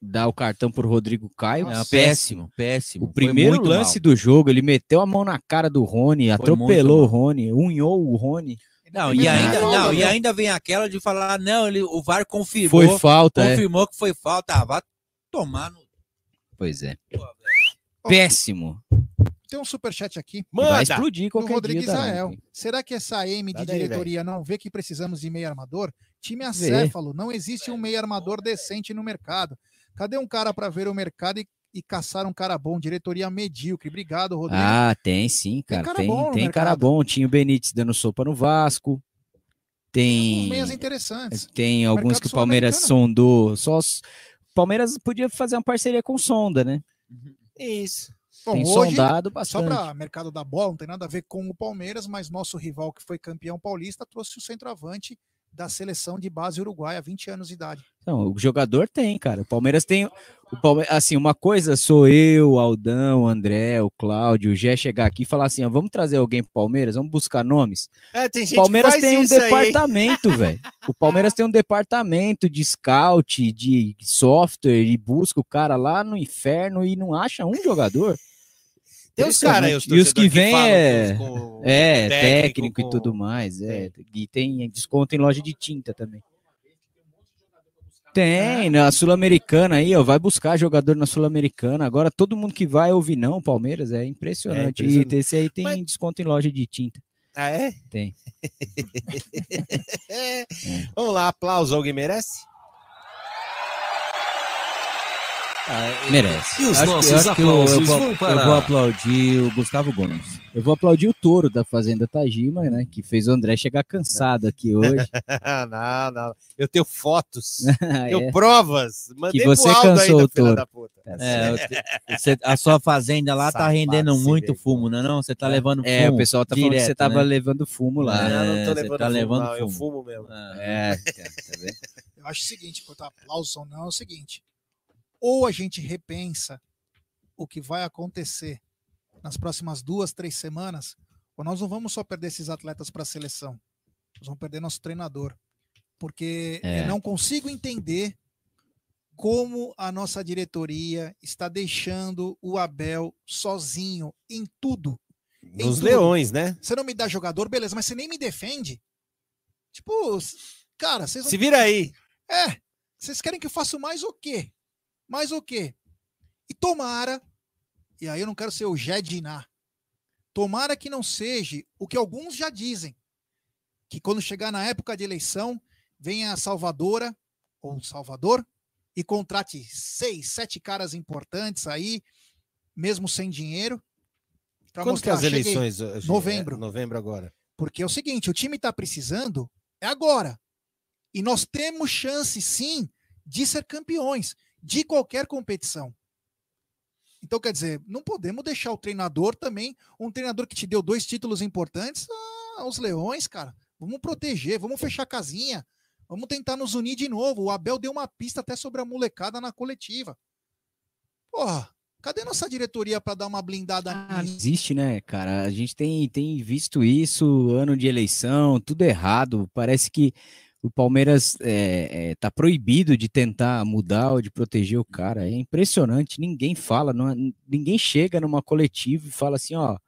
dar o cartão pro Rodrigo Caio. Não, péssimo. péssimo. O Foi primeiro lance mal. do jogo, ele meteu a mão na cara do Rony, atropelou o. Rony, unhou o Rony. Não, e ainda, não, e ainda vem aquela de falar, não, ele, o VAR confirmou. Foi falta, é. Confirmou que foi falta. Ah, vai tomar no. Pois é. Péssimo. Tem um superchat aqui. Vai Manda. explodir do qualquer Rodrigo dia. da Israel. Será que essa AM de diretoria não vê que precisamos de meio armador? Time Vê. acéfalo, não existe um meio armador decente no mercado. Cadê um cara para ver o mercado e, e caçar um cara bom? Diretoria medíocre. Obrigado, Rodrigo. Ah, tem sim, cara. cara Tem, bom tem cara bom. Tinha o Benítez dando sopa no Vasco. Tem, meias interessantes. tem alguns Mercado que o Palmeiras sondou. Só os- o Palmeiras podia fazer uma parceria com sonda, né? Isso. Bom, tem hoje, sondado Só bastante. para mercado da bola, não tem nada a ver com o Palmeiras, mas nosso rival que foi campeão paulista trouxe o centroavante da seleção de base uruguaia, 20 anos de idade. Não, o jogador tem, cara. O Palmeiras tem. O Palme- Assim, uma coisa sou eu, o Aldão, o André, o Cláudio, o Gé chegar aqui e falar assim: ó, vamos trazer alguém pro Palmeiras, vamos buscar nomes. É, tem gente O Palmeiras que faz tem um departamento, [LAUGHS] velho. O Palmeiras tem um departamento de scout, de software, e busca o cara lá no inferno e não acha um jogador. Tem uns caras os E os que falam é, com- é técnico, técnico, e com- tudo mais. É. E tem desconto em loja de tinta também. Tem, na Sul-Americana aí, ó, vai buscar jogador na Sul-Americana. Agora todo mundo que vai ouvir não, Palmeiras, é impressionante. É impressionante. E esse aí tem desconto em loja de tinta. Ah, é? Tem. [LAUGHS] Vamos lá, aplauso. Alguém merece? Merece. E os Acho que- nossos que eu- eu, aplausos vou, vão para- eu vou aplaudir o Gustavo Gomes. Eu vou aplaudir o touro da Fazenda Tajima, né? Que fez o André chegar cansado aqui hoje. [LAUGHS] não, não. Eu tenho fotos. [LAUGHS] Ah, eu é? prova,s Mandei Que você cansou ainda, o touro. da puta. É, eu- você- a sua fazenda lá tá Safado, rendendo sem muito fumo, não é não? Você tá levando fumo. É, o pessoal tá falando que você direto, tava né? levando fumo lá. Não, eu não tô levando tá fumo, levando não, eu fumo. fumo mesmo. É, cara, tá vendo? Eu acho o seguinte, quanto a aplausos ou não, é o seguinte. Ou a gente repensa o que vai acontecer nas próximas duas, três semanas, ou nós não vamos só perder esses atletas para a seleção. Nós vamos perder nosso treinador. Porque É. eu não consigo entender como a nossa diretoria está deixando o Abel sozinho em tudo. Em Nos tudo. leões, né? Você não me dá jogador, beleza, mas você nem me defende. Tipo, cara, vocês não Se vira aí. é, vocês querem que eu faça mais o quê? Mais o quê? E tomara, e aí eu não quero ser o Jediná, tomara que não seja o que alguns já dizem, que quando chegar na época de eleição, venha a Salvadora, ou Salvador, e contrate seis, sete caras importantes aí, mesmo sem dinheiro. pra Quando que é as eleições? hoje? Novembro. É, novembro agora. Porque é o seguinte, o time está precisando é agora. E nós temos chance, sim, de ser campeões de qualquer competição. Então, quer dizer, não podemos deixar o treinador também, um treinador que te deu dois títulos importantes, ah, aos leões, cara. Vamos proteger, vamos fechar a casinha, vamos tentar nos unir de novo. O Abel deu uma pista até sobre a molecada na coletiva. Porra, cadê nossa diretoria para dar uma blindada Ah, nisso? existe, né, cara? A gente tem, tem visto isso, ano de eleição, tudo errado. Parece que o Palmeiras é, é, tá proibido de tentar mudar ou de proteger o cara. É impressionante, ninguém fala, não é- ninguém chega numa coletiva e fala assim, ó,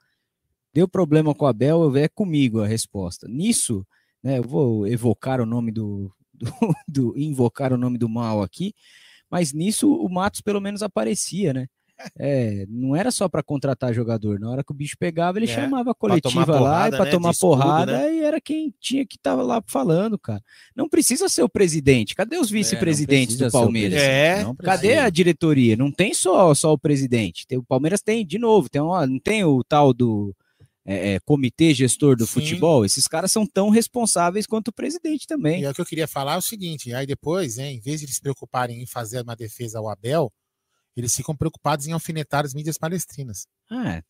deu problema com o Abel, é comigo a resposta. Nisso, né, eu vou evocar o nome do, do, [LAUGHS] do- invocar o nome do mal aqui, mas nisso o Matos pelo menos aparecia, né? É, não era só para contratar jogador, na hora que o bicho pegava, ele É, chamava a coletiva lá porrada, para né, tomar escudo, porrada né? e era quem tinha que estar lá falando, cara. Não precisa ser o presidente. Cadê os vice-presidentes precisa do Palmeiras? É, Cadê a diretoria? Não tem só, só o presidente. Tem, o Palmeiras tem, de novo, tem uma, não tem o tal do é, é, comitê gestor do Sim. futebol, esses caras são tão responsáveis quanto o presidente também. E é o que eu queria falar é o seguinte, aí depois, hein, em vez de eles se preocuparem em fazer uma defesa ao Abel, eles ficam preocupados em alfinetar as mídias palestrinas. Ah,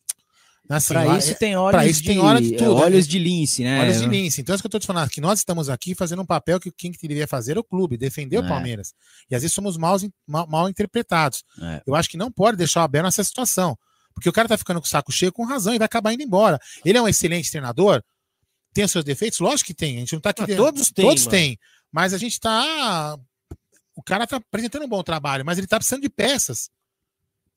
Assim, pra lá- isso é- tem olhos isso de, tem hora de é, tudo, olhos né? de lince, né? Olhos de lince. Então é isso que eu tô te falando, que nós estamos aqui fazendo um papel que quem que deveria fazer é o clube, defender o É. Palmeiras. E às vezes somos mal, mal, mal interpretados. É. Eu acho que não pode deixar o Abel nessa situação. Porque o cara tá ficando com o saco cheio com razão e vai acabar indo embora. Ele é um excelente treinador, tem os seus defeitos? Lógico que tem. A gente não tá aqui. Ah, todos têm, Todos mano. têm. Mas a gente tá. O cara tá apresentando um bom trabalho, mas ele tá precisando de peças.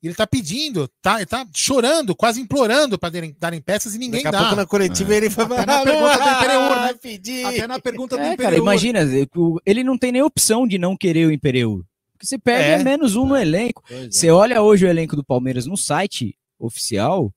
Ele tá pedindo, tá, ele tá chorando, quase implorando para darem, darem peças e ninguém Daqui a dá. pouco na coletiva ele vai Até na pergunta do Imperiur, né? pedir. Até na pergunta do É, Imperiur. cara, imagina, o- ele não tem nem opção de não querer o Imperiur. Porque você perde É. é menos um no elenco. Você olha hoje o elenco do Palmeiras no site oficial,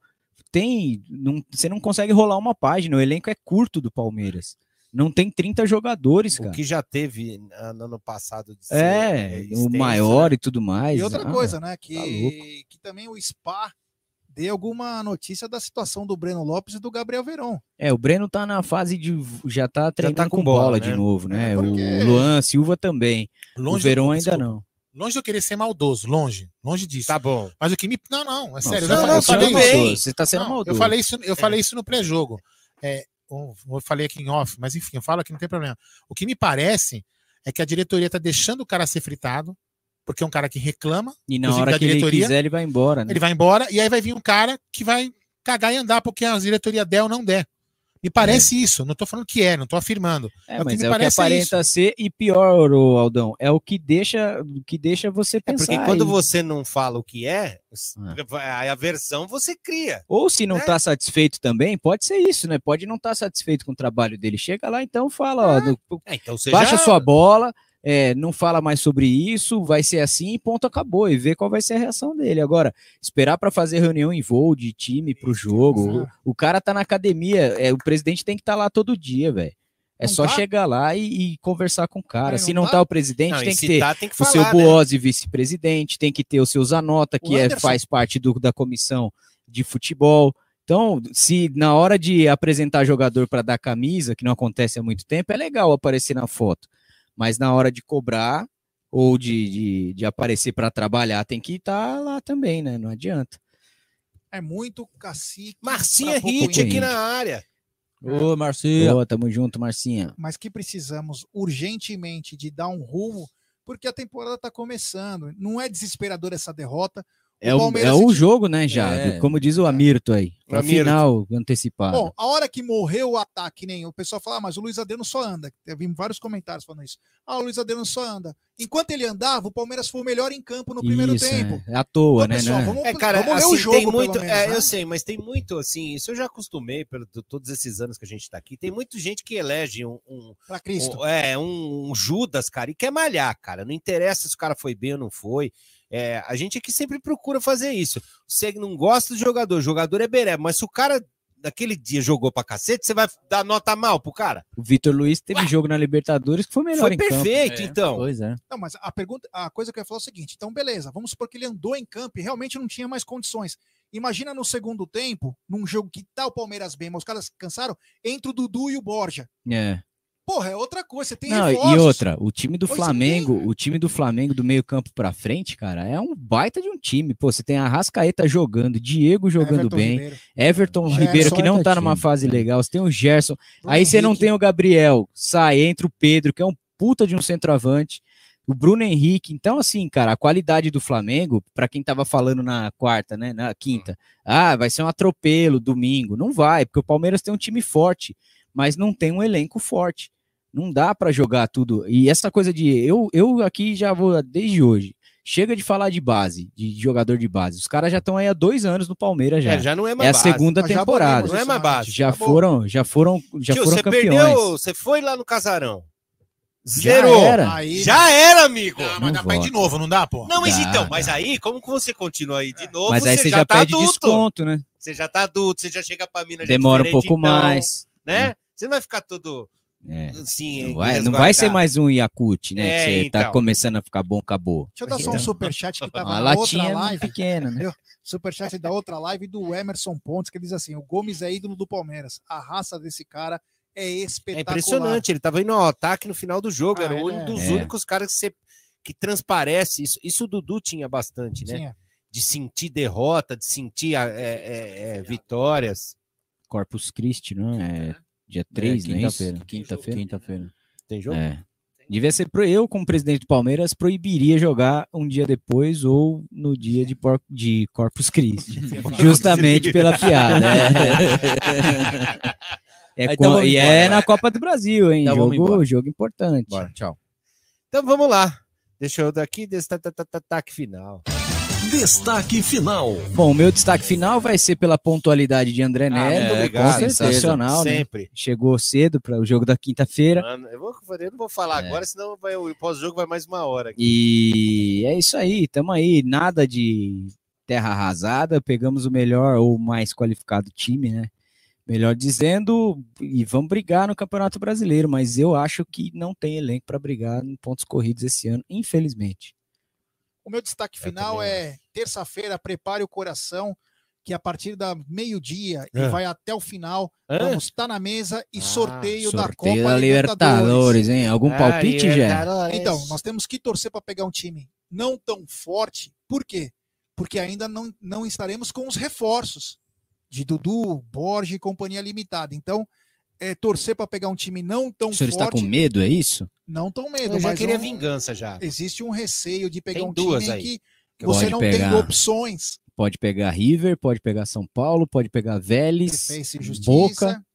tem. Não, você não consegue rolar uma página. O elenco é curto do Palmeiras. Não tem 30 jogadores, O cara. que já teve ah, no ano passado de ser, É, o extenso, maior né? e tudo mais. E outra Ah, coisa, né? tá Que, louco. que também o Spa dê alguma notícia da situação do Breno Lopes e do Gabriel Verón. É, o Breno tá na fase de. Já tá treinando com com, bola, bola, né? de novo, né? É, porque- O Luan Silva também. Longe o Verón do- ainda desculpa. não. Longe de eu querer ser maldoso, longe, longe disso. Tá bom. Mas o que me. Não, não, é sério. eu, já não, falei- eu não falei é isso. você tá sendo Não, maldoso. Eu falei isso, eu falei isso no pré-jogo. É, eu falei aqui em off, mas enfim, eu falo aqui, não tem problema. O que me parece é que a diretoria tá deixando o cara ser fritado, porque é um cara que reclama. E na hora que ele quiser, ele vai embora, né? Ele vai embora e aí vai vir um cara que vai cagar e andar porque a diretoria der ou não der. Me parece isso. Não tô falando que é, não tô afirmando. É, o mas me é o que parece aparenta ser e pior, Aldão, é o que deixa, o que deixa você É pensar. porque quando aí. você não fala o que é, Ah. a versão você cria. Ou se não né? tá satisfeito também, pode ser isso, né? Pode não estar satisfeito com o trabalho dele. Chega lá então, fala, ó, no- É, então você baixa já- sua bola, é, não fala mais sobre isso, vai ser assim, e ponto, acabou. E ver qual vai ser a reação dele. Agora, esperar para fazer reunião em voo de time pro jogo. O, o cara tá na academia, é, o presidente tem que estar lá todo dia, velho. É Não só tá? chegar lá e, e conversar com o cara. Mas Se não não tá? tá o presidente, Não, tem que ter tá, tem que o seu né? Boazzi vice-presidente, tem que ter o seu Zanota, O que é, faz parte do- da comissão de futebol. Então, se na hora de apresentar jogador para dar camisa, que não acontece há muito tempo, é legal aparecer na foto. Mas na hora de cobrar ou de, de, de aparecer para trabalhar, tem que estar lá também, né? Não adianta. É muito cacique. Marcinha Hit aqui na área. Ô, Marcinho. Ô, tamo junto, Marcinha. mas que precisamos urgentemente de dar um rumo, porque a temporada está começando. Não é desesperador essa derrota. É o, é o jogo, né, já? É. Como diz o Amirto aí. Pra Amirto. final antecipado. Bom, a hora que morreu o ataque, nem o pessoal fala, ah, mas o Luiz Adriano só anda. Eu vi vários comentários falando isso. Ah, o Luiz Adriano só anda. Enquanto ele andava, o Palmeiras foi o melhor em campo no primeiro Isso, tempo. é. É à toa, Ô, né? pessoal, né? vamos- É, cara, ler assim, o jogo, tem pelo muito. menos, é, né? eu sei, mas tem muito, assim, isso eu já acostumei por todos esses anos que a gente tá aqui. Tem muita gente que elege um. um Pra Cristo. um- é, um, um Judas, cara, e quer malhar, cara. Não interessa se o cara foi bem ou não foi. É, a gente aqui sempre procura fazer isso. Você não gosta do jogador, o jogador é beré, mas se o cara naquele dia jogou pra cacete, você vai dar nota mal pro cara? O Vitor Luiz teve jogo na Libertadores que foi melhor Foi em campo. perfeito, É. então. Pois é. Não, mas a pergunta, a coisa que eu ia falar é o seguinte: então, beleza, vamos supor que ele andou em campo e realmente não tinha mais condições. Imagina no segundo tempo, num jogo que tá o Palmeiras bem, mas os caras cansaram, entre o Dudu e o Borja. É. Porra, é outra coisa. Você tem Não, e outra, o time do Pois Flamengo, o time do Flamengo do meio-campo pra frente, cara, é um baita de um time. Pô, você tem a Rascaeta jogando, Diego jogando Everton bem, Ribeiro. Everton Gerson. Ribeiro que não tá numa fase legal, você tem o Gerson. Bruno Aí você não tem o Gabriel, sai, entra o Pedro, que é um puta de um centroavante. O Bruno Henrique, então assim, cara, a qualidade do Flamengo, pra quem tava falando na quarta, né, na quinta, ah, vai ser um atropelo domingo, não vai, porque o Palmeiras tem um time forte, mas não tem um elenco forte. Não dá pra jogar tudo. E essa coisa de eu eu aqui já vou desde hoje. Chega de falar de base, de jogador de base. Os caras já estão aí há dois anos no Palmeiras já. É, já não é É mais a base. segunda já temporada. abordamos Não é mais base. Já Acabou. foram, já foram, já Tio, foram você campeões. perdeu, você foi lá no casarão. Já Zerou. era. Aí, Já era, amigo. Ah, mas Não dá pra ir de novo, não dá, pô? Não, mas Dá, então, mas dá. aí, como que você continua aí de novo? Mas aí você já, tá pede adulto. desconto, né? Você já tá adulto, você já chega pra mina já Demora um pouco então, mais. Né? Você não vai ficar todo É. Assim, Não vai, não vai ser mais um Yakut, né? É, que você tá então. começando a ficar bom, acabou. Deixa eu dar só um superchat que [LAUGHS] tava Uma na outra latinha live. pequena, né? Superchat da outra live do Emerson Pontes, que diz assim: o Gomes é ídolo do Palmeiras. A raça desse cara é É espetacular. impressionante, ele tava indo ao ataque no final do jogo, Ah, era um é- dos É. únicos caras que, você, que transparece isso. Isso o Dudu tinha bastante, né? Tinha. De sentir derrota, de sentir é, é, é, vitórias. Corpus Christi, não é? Dia 3, né? quinta-feira. Quinta-feira. Quinta-feira. Tem jogo? É. Devia ser pro eu, como presidente do Palmeiras, proibiria jogar um dia depois ou no dia de, por- de Corpus Christi. [LAUGHS] [LAUGHS] justamente pela piada. É, [LAUGHS] É então e embora, é na Copa do Brasil, hein? Então jogo, jogo importante. Bora, tchau. Então vamos lá. Deixa eu daqui desse ta- ta- ta- ta- ataque final. Destaque final. Bom, o meu destaque final vai ser pela pontualidade de André Neto, é, com certeza, sensacional, né? sempre. Chegou cedo para o jogo da quinta-feira. Eu, vou, eu não vou falar É. agora, senão vai, o pós-jogo vai mais uma hora. aqui. E é isso aí, tamo aí, nada de terra arrasada, pegamos o melhor ou mais qualificado time, né? Melhor dizendo, e vamos brigar no Campeonato Brasileiro, mas eu acho que não tem elenco para brigar em pontos corridos esse ano, infelizmente. O meu destaque final é terça-feira, prepare o coração, que a partir da meio-dia e Ah. vai até o final, Ah. vamos estar na mesa e sorteio, da Copa Sorteio da Libertadores. Libertadores, hein? Algum palpite, Jé? Então, nós temos que torcer para pegar um time não tão forte. Por quê? Porque ainda não, não estaremos com os reforços de Dudu, Borges e companhia limitada. Então, é torcer para pegar um time não tão O senhor está forte. com medo, é isso? Não tão medo, Eu já mas queria um- vingança já. existe um receio de pegar Tem um duas time aí. que Que você não pegar. tem opções. Pode pegar River, pode pegar São Paulo, pode pegar Vélez, Defensa e Justiça, Boca,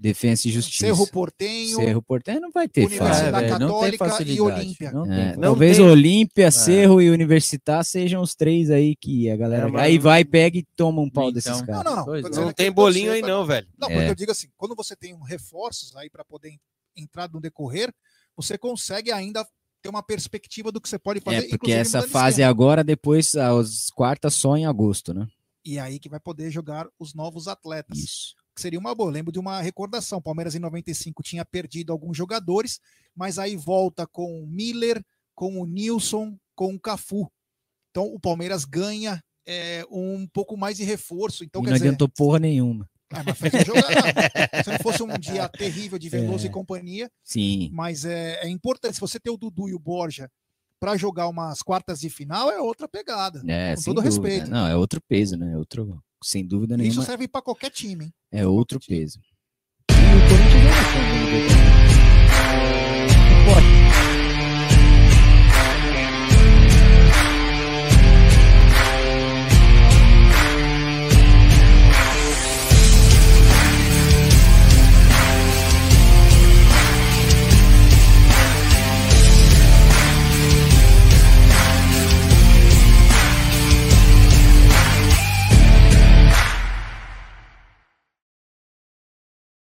Defensa e Justiça. Cerro Portenho, Cerro Portenho não vai ter Universidade fácil. É, não tem Católica e facilidade, Olímpia. não É, tem. talvez tem- Olímpia, Cerro e Universitar sejam os três aí que a galera. É, mas- Aí vai, pega e toma um pau Então. desses Não, caras. não, não. Tô é. Não tem bolinho aí pra- não, velho. Não, porque É. eu digo assim, quando você tem um reforços aí para poder entrar no decorrer, você consegue ainda ter uma perspectiva do que você pode fazer. É, porque essa fase esquema. agora, depois, as quartas só em agosto, né? E aí que vai poder jogar os novos atletas. Isso. Que seria uma boa. Lembro de uma recordação. Palmeiras em 95 tinha perdido alguns jogadores, mas aí volta com o Miller, com o Nilson, com o Cafu. Então o Palmeiras ganha é, um pouco mais de reforço. Então, e não dizer, adiantou porra nenhuma. É, mas fez um [LAUGHS] Se não fosse um dia terrível de Veloso é. e companhia. Sim. Mas é, é importante. Se você ter o Dudu e o Borja para jogar umas quartas de final, é outra pegada. É, com todo dúvida. respeito. Não, é outro peso, né? É outro, sem dúvida nenhuma. Isso serve para qualquer time. Hein? É outro peso. E o Corinthians é